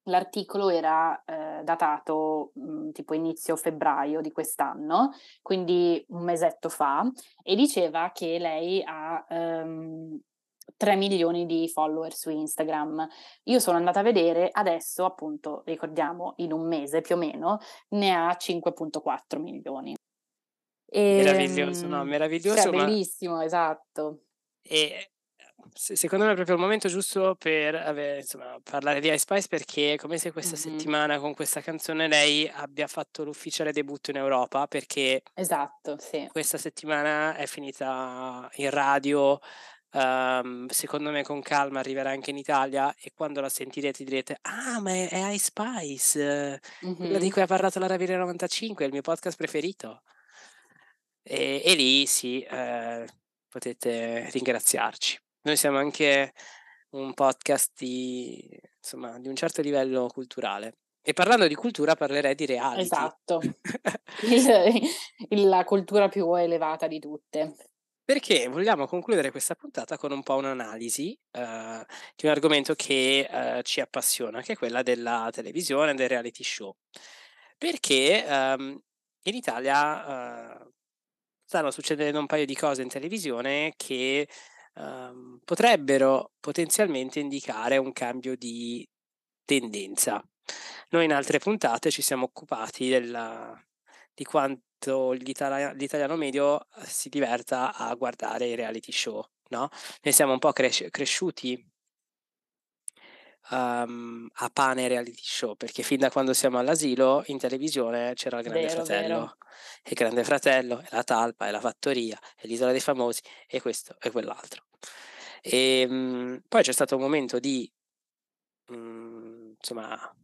Speaker 2: L'articolo era eh, datato mh, mhmm, tipo inizio febbraio di quest'anno, quindi un mesetto fa, e diceva che lei ha um, 3 milioni di follower su Instagram. Io sono andata a vedere, adesso appunto, ricordiamo, in un mese più o meno, ne ha 5.4 milioni.
Speaker 3: E, meraviglioso, no, ehm, meraviglioso.
Speaker 2: Cioè, bellissimo, ma... esatto.
Speaker 3: E secondo me è proprio il momento giusto per avere, insomma, parlare di Ice Spice perché è come se questa mm-hmm. settimana con questa canzone lei abbia fatto l'ufficiale debutto in Europa perché
Speaker 2: esatto, sì.
Speaker 3: questa settimana è finita in radio Um, secondo me con calma arriverà anche in Italia e quando la sentirete direte ah ma è, è Ice Spice mm-hmm. quella di cui ha parlato la Ravire 95 è il mio podcast preferito e, e lì sì eh, potete ringraziarci noi siamo anche un podcast di, insomma, di un certo livello culturale. E parlando di cultura parlerei di reality.
Speaker 2: Esatto, la cultura più elevata di tutte.
Speaker 3: Perché vogliamo concludere questa puntata con un po' un'analisi uh, di un argomento che uh, ci appassiona, che è quella della televisione, del reality show. Perché um, in Italia uh, stanno succedendo un paio di cose in televisione che um, potrebbero potenzialmente indicare un cambio di tendenza. Noi in altre puntate ci siamo occupati della, di quanto l'itali- l'italiano medio eh, si diverta a guardare i reality show, no? Noi siamo un po' cres- cresciuti um, a pane reality show, perché fin da quando siamo all'asilo in televisione c'era il Grande vero, Fratello, vero. il Grande Fratello, e la Talpa, e la Fattoria, e l'Isola dei Famosi, e questo e quell'altro. E um, poi c'è stato un momento di, um, insomma,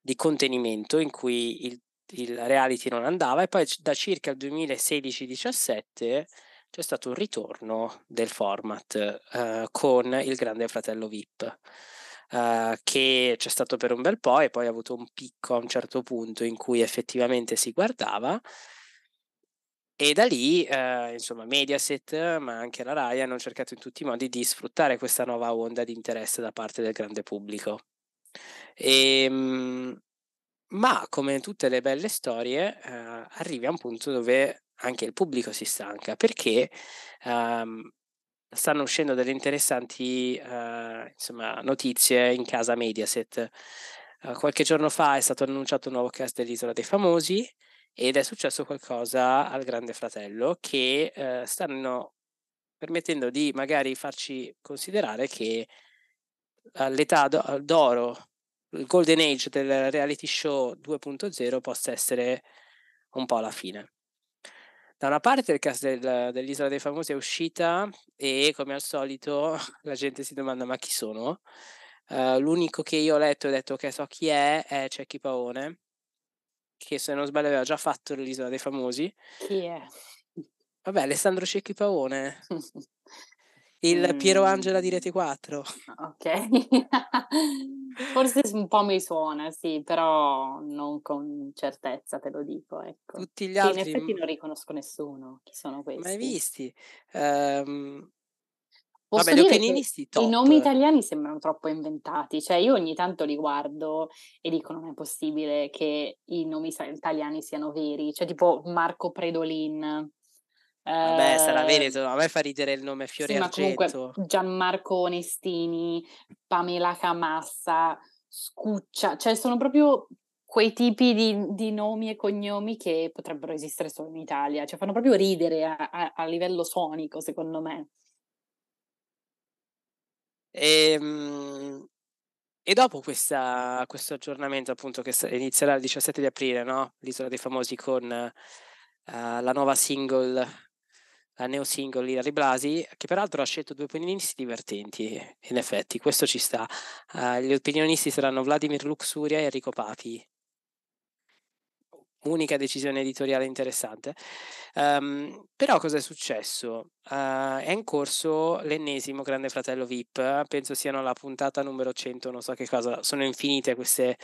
Speaker 3: di contenimento in cui il, il reality non andava e poi da circa il 2016-17 c'è stato un ritorno del format uh, con il Grande Fratello VIP. Uh, che c'è stato per un bel po' e poi ha avuto un picco a un certo punto in cui effettivamente si guardava e da lì, uh, insomma, Mediaset, ma anche la Rai hanno cercato in tutti i modi di sfruttare questa nuova onda di interesse da parte del grande pubblico. E, ehm, ma come tutte le belle storie, uh, arrivi a un punto dove anche il pubblico si stanca perché um, stanno uscendo delle interessanti uh, insomma, notizie in casa Mediaset. Uh, qualche giorno fa è stato annunciato un nuovo cast dell'Isola dei Famosi ed è successo qualcosa al Grande Fratello che uh, stanno permettendo di magari farci considerare che all'età d'oro, il golden age del reality show 2.0 possa essere un po' la fine. Da una parte il cast del, dell'Isola dei Famosi è uscita e come al solito la gente si domanda ma chi sono? Uh, l'unico che io ho letto e ho detto che so chi è è Cecchi Paone, che se non sbaglio aveva già fatto l'Isola dei Famosi.
Speaker 2: Chi è?
Speaker 3: Vabbè, Alessandro Cecchi Paone. Il Piero Angela di Rete 4.
Speaker 2: Ok, forse un po' mi suona, sì, però non con certezza te lo dico. Ecco.
Speaker 3: Tutti gli altri.
Speaker 2: Sì, in effetti non riconosco nessuno. Chi sono questi?
Speaker 3: Mai visti? Um... Vabbè, gli opinionisti top.
Speaker 2: I nomi italiani sembrano troppo inventati, cioè io ogni tanto li guardo e dico non è possibile che i nomi italiani siano veri, cioè tipo Marco Predolin,
Speaker 3: Vabbè, sarà ehm, Veneto, a me fa ridere il nome Fiore sì, Argento. Ma
Speaker 2: comunque Gianmarco Onestini, Pamela Camassa, Scuccia, cioè sono proprio quei tipi di, di, nomi e cognomi che potrebbero esistere solo in Italia, cioè fanno proprio ridere a, a, a livello sonico, secondo me.
Speaker 3: E, ehm, e dopo questa, questo aggiornamento, appunto, che inizierà il 17 di aprile, no? L'isola dei famosi con uh, la nuova single la neo single Hilary Blasi, che peraltro ha scelto due opinionisti divertenti, in effetti, questo ci sta. Uh, gli opinionisti saranno Vladimir Luxuria e Enrico Papi. Unica decisione editoriale interessante. Um, però cosa è successo? Uh, è in corso l'ennesimo Grande Fratello VIP, penso siano la puntata numero 100, non so che cosa, sono infinite queste,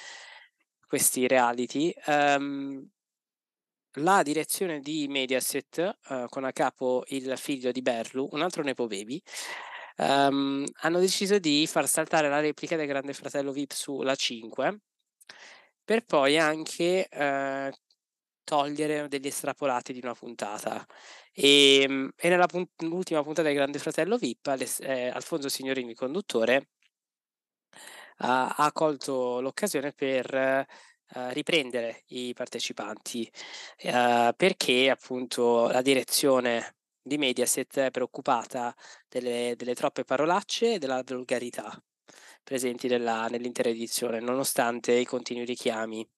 Speaker 3: questi reality. Um, la direzione di Mediaset, uh, con a capo il figlio di Berlu, un altro Nepo Baby, um, hanno deciso di far saltare la replica del Grande Fratello VIP sulla 5 per poi anche uh, togliere degli estrapolati di una puntata. E, ehm, e nella punt- l'ultima puntata del Grande Fratello VIP, eh, Alfonso Signorini, conduttore, ha, ha colto l'occasione per Uh, riprendere i partecipanti uh, perché appunto la direzione di Mediaset è preoccupata delle, delle troppe parolacce e della volgarità presenti nella, nell'intera edizione, nonostante i continui richiami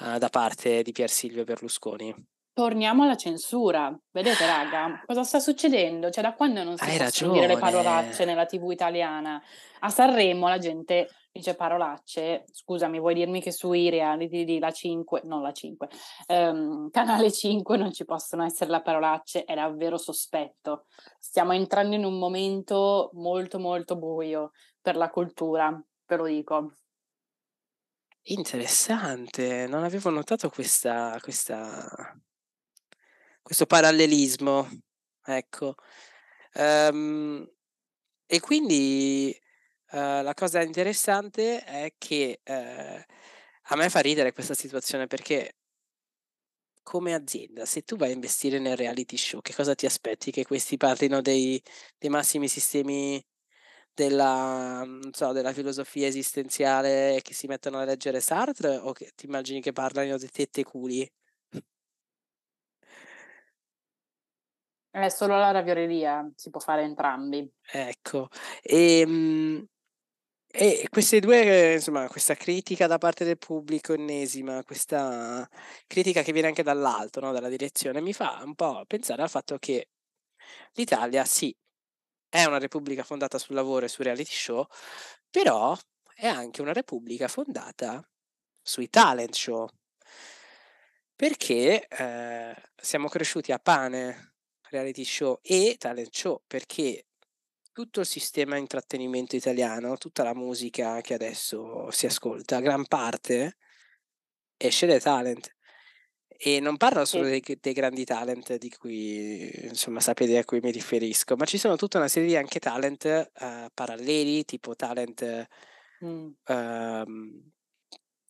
Speaker 3: uh, da parte di Pier Silvio Berlusconi.
Speaker 2: Torniamo alla censura. Vedete, raga, cosa sta succedendo? Cioè, da quando non si
Speaker 3: Hai
Speaker 2: possono dire le parolacce nella TV italiana? A Sanremo la gente dice parolacce. Scusami, vuoi dirmi che sui reality di La 5, non La 5, ehm, Canale 5 non ci possono essere le parolacce? È davvero sospetto. Stiamo entrando in un momento molto, molto buio per la cultura, ve lo dico.
Speaker 3: Interessante, non avevo notato questa, questa, questo parallelismo, ecco. Um, e quindi uh, la cosa interessante è che uh, a me fa ridere questa situazione perché come azienda, se tu vai a investire nel reality show, che cosa ti aspetti? Che questi parlino dei, dei massimi sistemi della, non so, della filosofia esistenziale che si mettono a leggere Sartre o che ti immagini che parlano di tette e culi?
Speaker 2: È solo la ravioleria, si può fare entrambi.
Speaker 3: Ecco, e, ehm, e queste due, insomma, questa critica da parte del pubblico ennesima, questa critica che viene anche dall'alto, no, dalla direzione, mi fa un po' pensare al fatto che l'Italia sì, è una repubblica fondata sul lavoro e su reality show, però è anche una repubblica fondata sui talent show. Perché eh, siamo cresciuti a pane reality show e talent show, perché tutto il sistema intrattenimento italiano, tutta la musica che adesso si ascolta, gran parte esce dai talent. E non parlo solo dei, dei, grandi talent di cui, insomma, sapete a cui mi riferisco, ma ci sono tutta una serie di anche talent uh, paralleli, tipo talent mm. uh,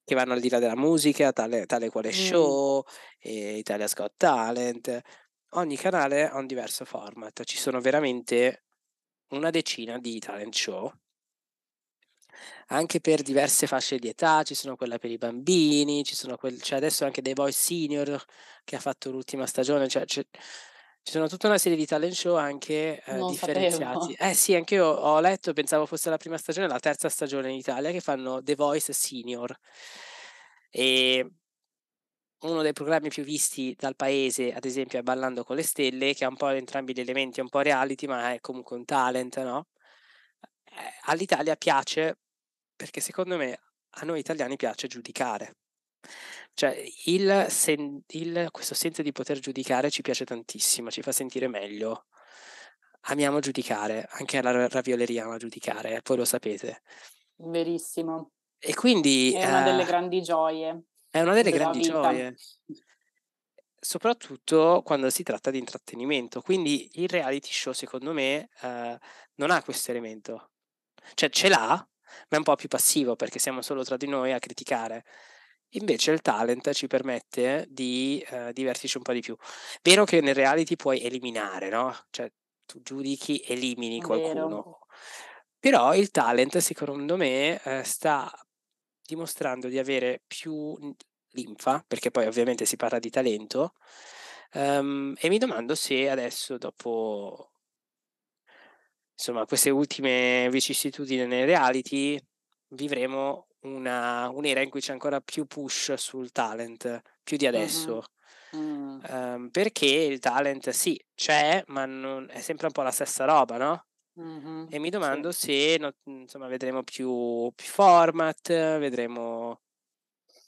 Speaker 3: che vanno al di là della musica, tale, tale quale mm. show, Italia Scott Talent. Ogni canale ha un diverso format, ci sono veramente una decina di talent show anche per diverse fasce di età, ci sono quella per i bambini, ci sono quel, cioè adesso anche The Voice Senior che ha fatto l'ultima stagione, cioè, ci sono tutta una serie di talent show anche eh, differenziati. Sapevo. Eh sì, anche io ho letto, pensavo fosse la prima stagione, la terza stagione in Italia che fanno The Voice Senior. E uno dei programmi più visti dal paese, ad esempio, è Ballando con le Stelle, che ha un po' entrambi gli elementi, è un po' reality, ma è comunque un talent, no? Eh, all'Italia piace perché secondo me a noi italiani piace giudicare. Cioè, il sen- il, questo senso di poter giudicare ci piace tantissimo, ci fa sentire meglio. Amiamo giudicare, anche la ravioleria ama giudicare, poi lo sapete.
Speaker 2: Verissimo.
Speaker 3: E quindi...
Speaker 2: È una uh, delle grandi gioie.
Speaker 3: È una delle grandi vita. gioie. Soprattutto quando si tratta di intrattenimento. Quindi il reality show, secondo me, uh, non ha questo elemento. Cioè, ce l'ha, ma è un po' più passivo perché siamo solo tra di noi a criticare. Invece il talent ci permette di uh, divertirci un po' di più. Vero che nel reality puoi eliminare, no? Cioè tu giudichi, elimini qualcuno. Vero. Però il talent, secondo me, uh, sta dimostrando di avere più linfa, perché poi ovviamente si parla di talento, um, e mi domando se adesso, dopo insomma, queste ultime vicissitudini nei reality, vivremo una, un'era in cui c'è ancora più push sul talent, più di adesso. Mm-hmm. Mm. Um, perché il talent sì, c'è, ma non, è sempre un po' la stessa roba, no? Mm-hmm. E mi domando sì. se no, insomma, vedremo più, più, format, vedremo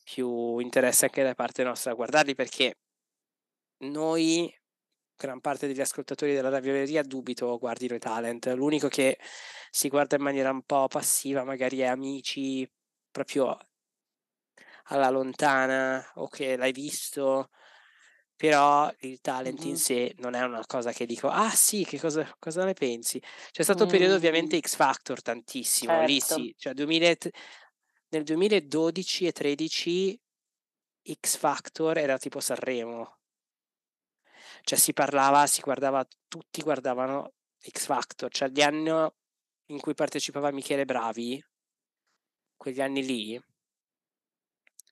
Speaker 3: più interesse anche da parte nostra a guardarli perché noi, gran parte degli ascoltatori della ravioleria, dubito guardino i talent. L'unico che si guarda in maniera un po' passiva magari è amici proprio alla lontana o che l'hai visto però il talent mm-hmm. in sé non è una cosa che dico, ah sì, che cosa, cosa ne pensi? C'è stato un periodo ovviamente X Factor tantissimo, certo. lì sì, cioè 2000, nel 2012 e 13 X Factor era tipo Sanremo, cioè si parlava, si guardava, tutti guardavano X Factor, cioè gli anni in cui partecipava Michele Bravi, quegli anni lì,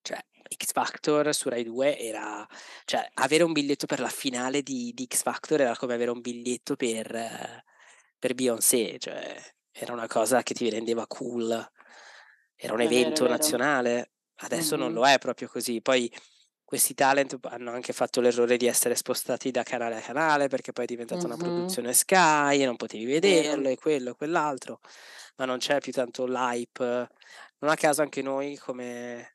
Speaker 3: cioè X Factor su Rai 2 era, cioè avere un biglietto per la finale di, di X Factor era come avere un biglietto per, per Beyoncé, cioè era una cosa che ti rendeva cool, era un è evento vero, nazionale, adesso mm-hmm. non lo è proprio così, poi questi talent hanno anche fatto l'errore di essere spostati da canale a canale perché poi è diventata mm-hmm. una produzione Sky e non potevi vederlo e quello e quell'altro, ma non c'è più tanto l'hype. Non a caso anche noi come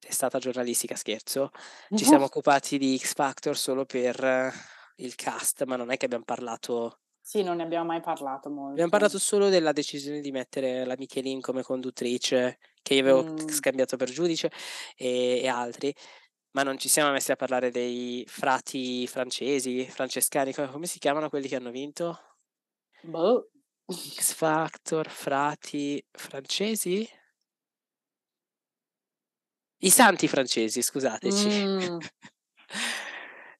Speaker 3: è stata giornalistica, scherzo, ci siamo occupati di X Factor solo per il cast, ma non è che abbiamo parlato...
Speaker 2: Sì, non ne abbiamo mai parlato molto.
Speaker 3: Abbiamo parlato solo della decisione di mettere la Michelin come conduttrice, che io avevo mm. scambiato per giudice, e, e altri ma non ci siamo messi a parlare dei frati francesi, francescani, come si chiamano quelli che hanno vinto?
Speaker 2: Boh.
Speaker 3: X Factor, frati francesi? I santi francesi, scusateci. Mm.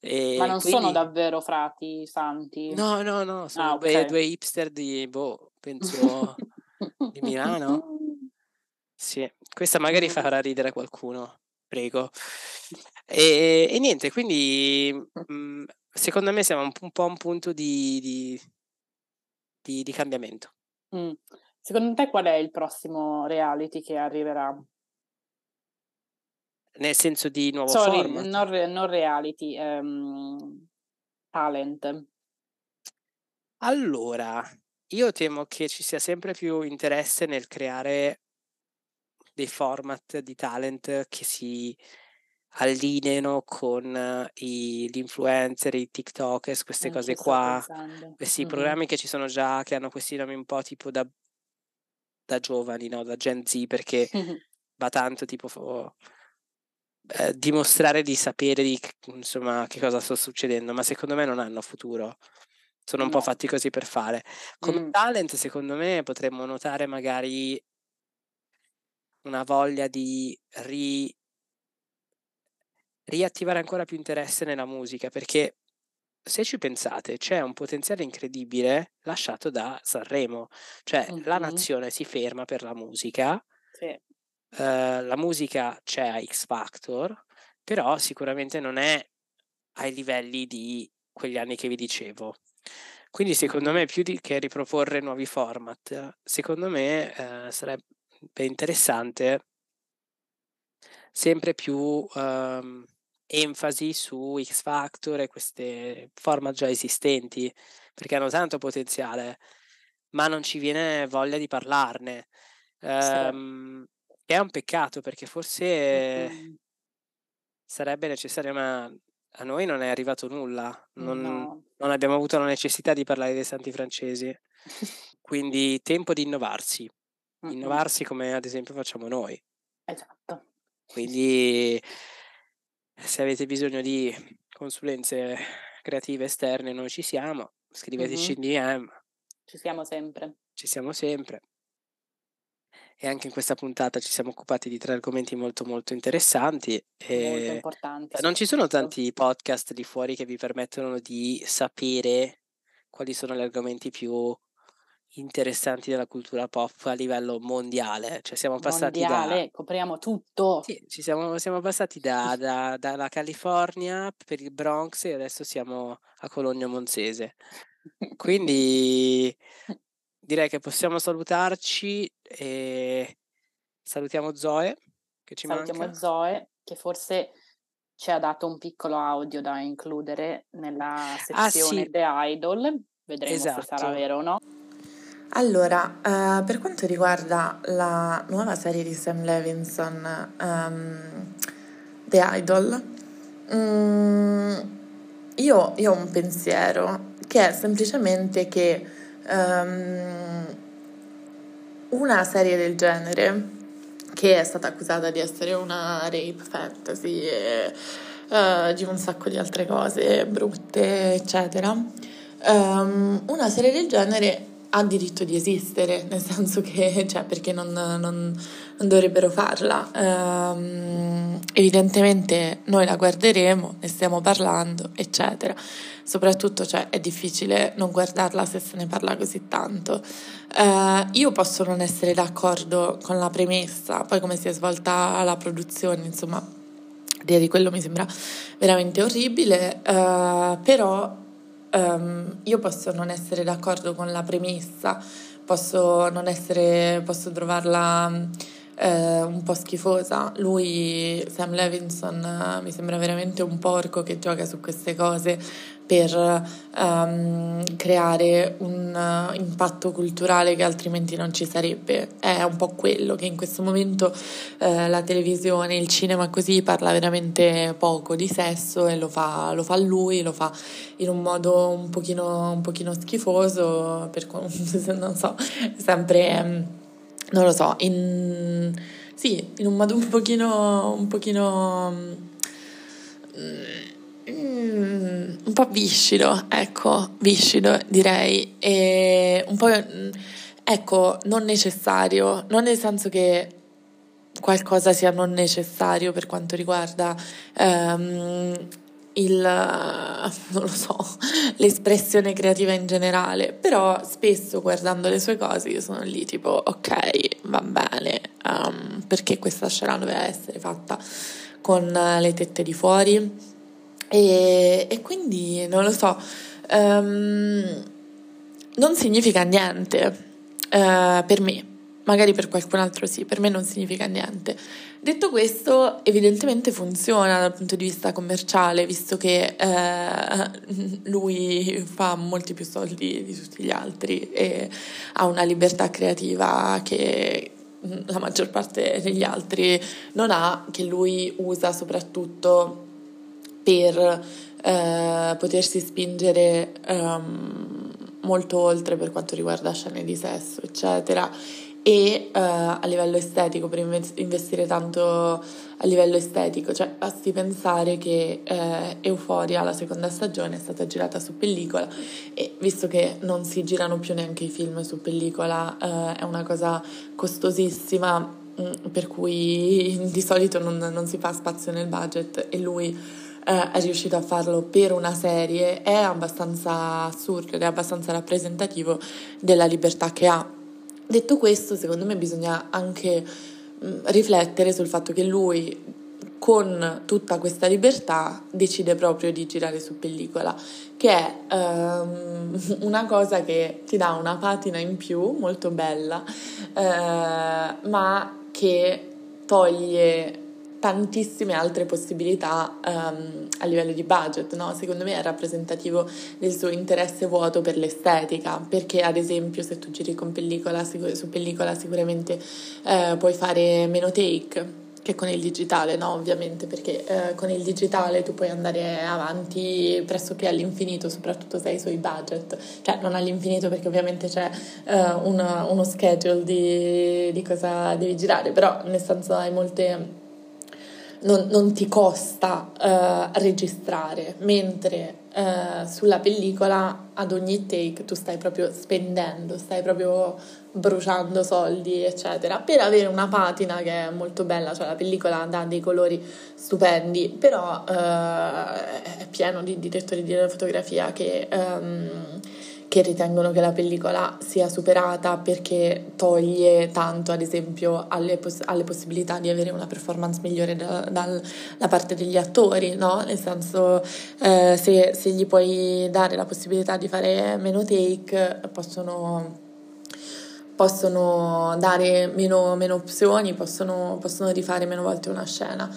Speaker 2: Ma non quindi... sono davvero frati santi?
Speaker 3: No, no, no, sono ah, okay. due hipster di, boh, penso di Milano. Sì, questa magari farà ridere qualcuno, prego. E, e niente, quindi mh, mhmm, secondo me siamo un, un po' a un punto di, di, di, di cambiamento.
Speaker 2: Mm. Secondo te qual è il prossimo reality che arriverà?
Speaker 3: Nel senso di nuovo
Speaker 2: Sorry,
Speaker 3: format?
Speaker 2: Non, non reality, um, talent.
Speaker 3: Allora, io temo che ci sia sempre più interesse nel creare dei format di talent che si allineano con i, gli influencer, i TikTokers, queste Anche cose qua, questi mm-hmm. programmi che ci sono già, che hanno questi nomi un po' tipo da, da giovani, no? da Gen Z, perché va tanto tipo eh, dimostrare di sapere di, insomma, che cosa sta succedendo, ma secondo me non hanno futuro. Sono un no. po' fatti così per fare. Come mm. talent, secondo me, potremmo notare magari una voglia di ri... riattivare ancora più interesse nella musica, perché se ci pensate, c'è un potenziale incredibile lasciato da Sanremo, cioè mm-hmm. la nazione si ferma per la musica.
Speaker 2: Sì.
Speaker 3: Ehm, la musica c'è a X Factor, però sicuramente non è ai livelli di quegli anni che vi dicevo. Quindi secondo me più di che riproporre nuovi format, secondo me eh, sarebbe interessante sempre più ehm, enfasi su X Factor e queste format già esistenti, perché hanno tanto potenziale, ma non ci viene voglia di parlarne. Um, è un peccato perché forse mm-hmm. sarebbe necessario, ma a noi non è arrivato nulla. Non, no. non abbiamo avuto la necessità di parlare dei santi francesi. Quindi tempo di innovarsi. Mm-hmm. Innovarsi come ad esempio facciamo noi.
Speaker 2: Esatto.
Speaker 3: Quindi se avete bisogno di consulenze creative esterne, noi ci siamo. Scriveteci mm-hmm. in DM.
Speaker 2: Ci siamo sempre.
Speaker 3: Ci siamo sempre e anche in questa puntata ci siamo occupati di tre argomenti molto molto interessanti.
Speaker 2: Molto importanti.
Speaker 3: Non ci sono tanti podcast di fuori che vi permettono di sapere quali sono gli argomenti più interessanti della cultura pop a livello mondiale. Cioè siamo passati mondiale,
Speaker 2: da... copriamo tutto.
Speaker 3: Sì, ci siamo, siamo passati da, da, dalla California per il Bronx e adesso siamo a Cologno Monzese. Quindi direi che possiamo salutarci e salutiamo Zoe che ci
Speaker 2: salutiamo
Speaker 3: manca.
Speaker 2: Zoe che forse ci ha dato un piccolo audio da includere nella sezione ah, sì. The Idol vedremo esatto. se sarà esatto. vero o no
Speaker 1: Allora, uh, per quanto riguarda la nuova serie di Sam Levinson, um, The Idol, um, io, io, ho un pensiero che è semplicemente che um, una serie del genere, che è stata accusata di essere una rape fantasy e uh, di un sacco di altre cose brutte, eccetera, um, una serie del genere ha diritto di esistere, nel senso che, cioè, perché non, non, non dovrebbero farla? Um, evidentemente noi la guarderemo, ne stiamo parlando, eccetera. Soprattutto, cioè, è difficile non guardarla se se ne parla così tanto. Uh, io posso non essere d'accordo con la premessa, poi come si è svolta la produzione, insomma, l'idea di quello mi sembra veramente orribile, uh, però um, io posso non essere d'accordo con la premessa, posso essere, posso trovarla eh, un po' schifosa. Lui, Sam Levinson, mi sembra veramente un porco che gioca su queste cose per um, creare un uh, impatto culturale che altrimenti non ci sarebbe. È un po' quello che in questo momento uh, la televisione, il cinema così parla veramente poco di sesso e lo fa, lo fa lui, lo fa in un modo un pochino, un pochino schifoso, per, non so, sempre... Um, non lo so, in, sì, in un modo un pochino, un pochino, mm, un po' viscido, ecco, viscido direi, e un po', ecco, non necessario, non nel senso che qualcosa sia non necessario per quanto riguarda um, il, non lo so, l'espressione creativa in generale, però spesso guardando le sue cose io sono lì tipo ok, va bene, um, perché questa scena doveva essere fatta con le tette di fuori e, e quindi non lo so, um, non significa niente uh, per me magari per qualcun altro sì, per me non significa niente. Detto questo, evidentemente funziona dal punto di vista commerciale, visto che eh, lui fa molti più soldi di tutti gli altri e ha una libertà creativa che la maggior parte degli altri non ha, che lui usa soprattutto per eh, potersi spingere um, molto oltre per quanto riguarda scene di sesso, eccetera. E uh, a livello estetico, per investire tanto a livello estetico, cioè basti pensare che uh, Euphoria, la seconda stagione, è stata girata su pellicola. E visto che non si girano più neanche i film su pellicola, uh, è una cosa costosissima, mh, mm, per cui di solito non, non, si fa spazio nel budget. E lui è riuscito a farlo per una serie, è abbastanza assurdo ed è abbastanza rappresentativo della libertà che ha. Detto questo, secondo me bisogna anche mh, riflettere sul fatto che lui con tutta questa libertà decide proprio di girare su pellicola, che è um, una cosa che ti dà una patina in più, molto bella, uh, ma che toglie tantissime altre possibilità um, a livello di budget, no? secondo me è rappresentativo del suo interesse vuoto per l'estetica, perché ad esempio se tu giri con pellicola, su pellicola sicuramente uh, puoi fare meno take che con il digitale, no? Ovviamente, perché uh, con il digitale tu puoi andare avanti pressoché all'infinito, soprattutto se hai i suoi budget, cioè non all'infinito perché ovviamente c'è uh, una, uno schedule di, di cosa devi girare, però nel senso hai molte non, non ti costa uh, registrare, mentre uh, sulla pellicola ad ogni take tu stai proprio spendendo, stai proprio bruciando soldi, eccetera, per avere una patina che è molto bella, cioè la pellicola dà dei colori stupendi, però uh, è pieno di direttori di fotografia che... Um, che ritengono che la pellicola sia superata perché toglie tanto, ad esempio, alle, poss- alle possibilità di avere una performance migliore da, dalla parte degli attori, no? Nel senso, eh, se, se gli puoi dare la possibilità di fare meno take, possono possono dare meno, meno opzioni, possono, possono, rifare meno volte una scena.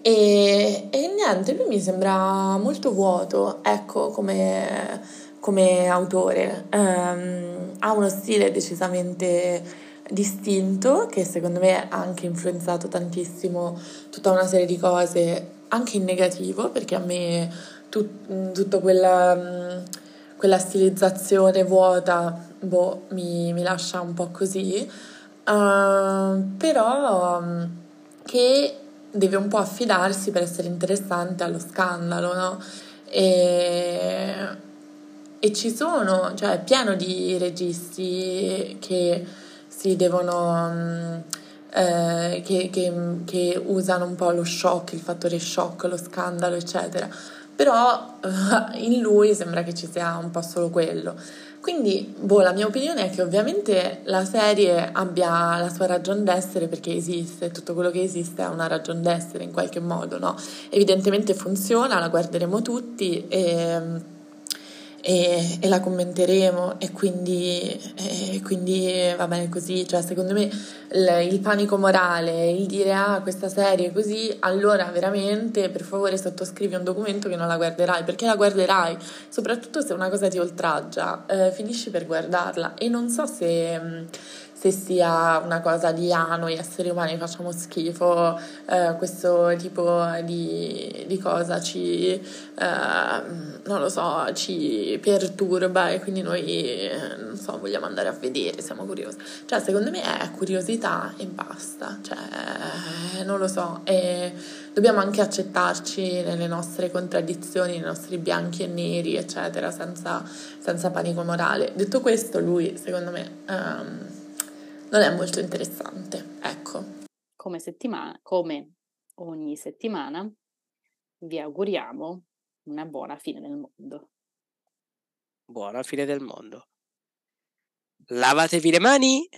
Speaker 1: E, e, niente, lui mi sembra molto vuoto, ecco, come, come autore. Um, ha uno stile decisamente distinto che secondo me ha anche influenzato tantissimo tutta una serie di cose, anche in negativo, perché a me tut, tutta quella, quella, stilizzazione vuota boh, mi, mi, lascia un po' così, uh, però che deve un po' affidarsi per essere interessante allo scandalo, no? E, e ci sono, cioè è pieno di registi che si devono... Um, eh, che, che, che, usano un po' lo shock, il fattore shock, lo scandalo, eccetera. Però eh, in lui sembra che ci sia un po' solo quello. Quindi, boh, la mia opinione è che ovviamente la serie abbia la sua ragione d'essere perché esiste, tutto quello che esiste ha una ragione d'essere in qualche modo, no? Evidentemente funziona, la guarderemo tutti e e, e la commenteremo e quindi, e quindi, va bene così, cioè secondo me il, il, panico morale, il dire ah questa serie è così, allora veramente per favore sottoscrivi un documento che non la guarderai, perché la guarderai, soprattutto se una cosa ti oltraggia, eh, finisci per guardarla. E non so se se sia una cosa di ah, noi esseri umani facciamo schifo, eh, questo tipo di, di cosa ci, eh, non lo so, ci perturba e quindi noi, non so, vogliamo andare a vedere, siamo curiosi. Cioè, secondo me è curiosità e basta, cioè, non lo so, e dobbiamo anche accettarci nelle nostre contraddizioni, nei nostri bianchi e neri, eccetera, senza, senza panico morale. Detto questo, lui, secondo me... Um, non è molto interessante, ecco.
Speaker 2: Come, settimana, come ogni settimana vi auguriamo una buona fine del mondo.
Speaker 3: Buona fine del mondo. Lavatevi le mani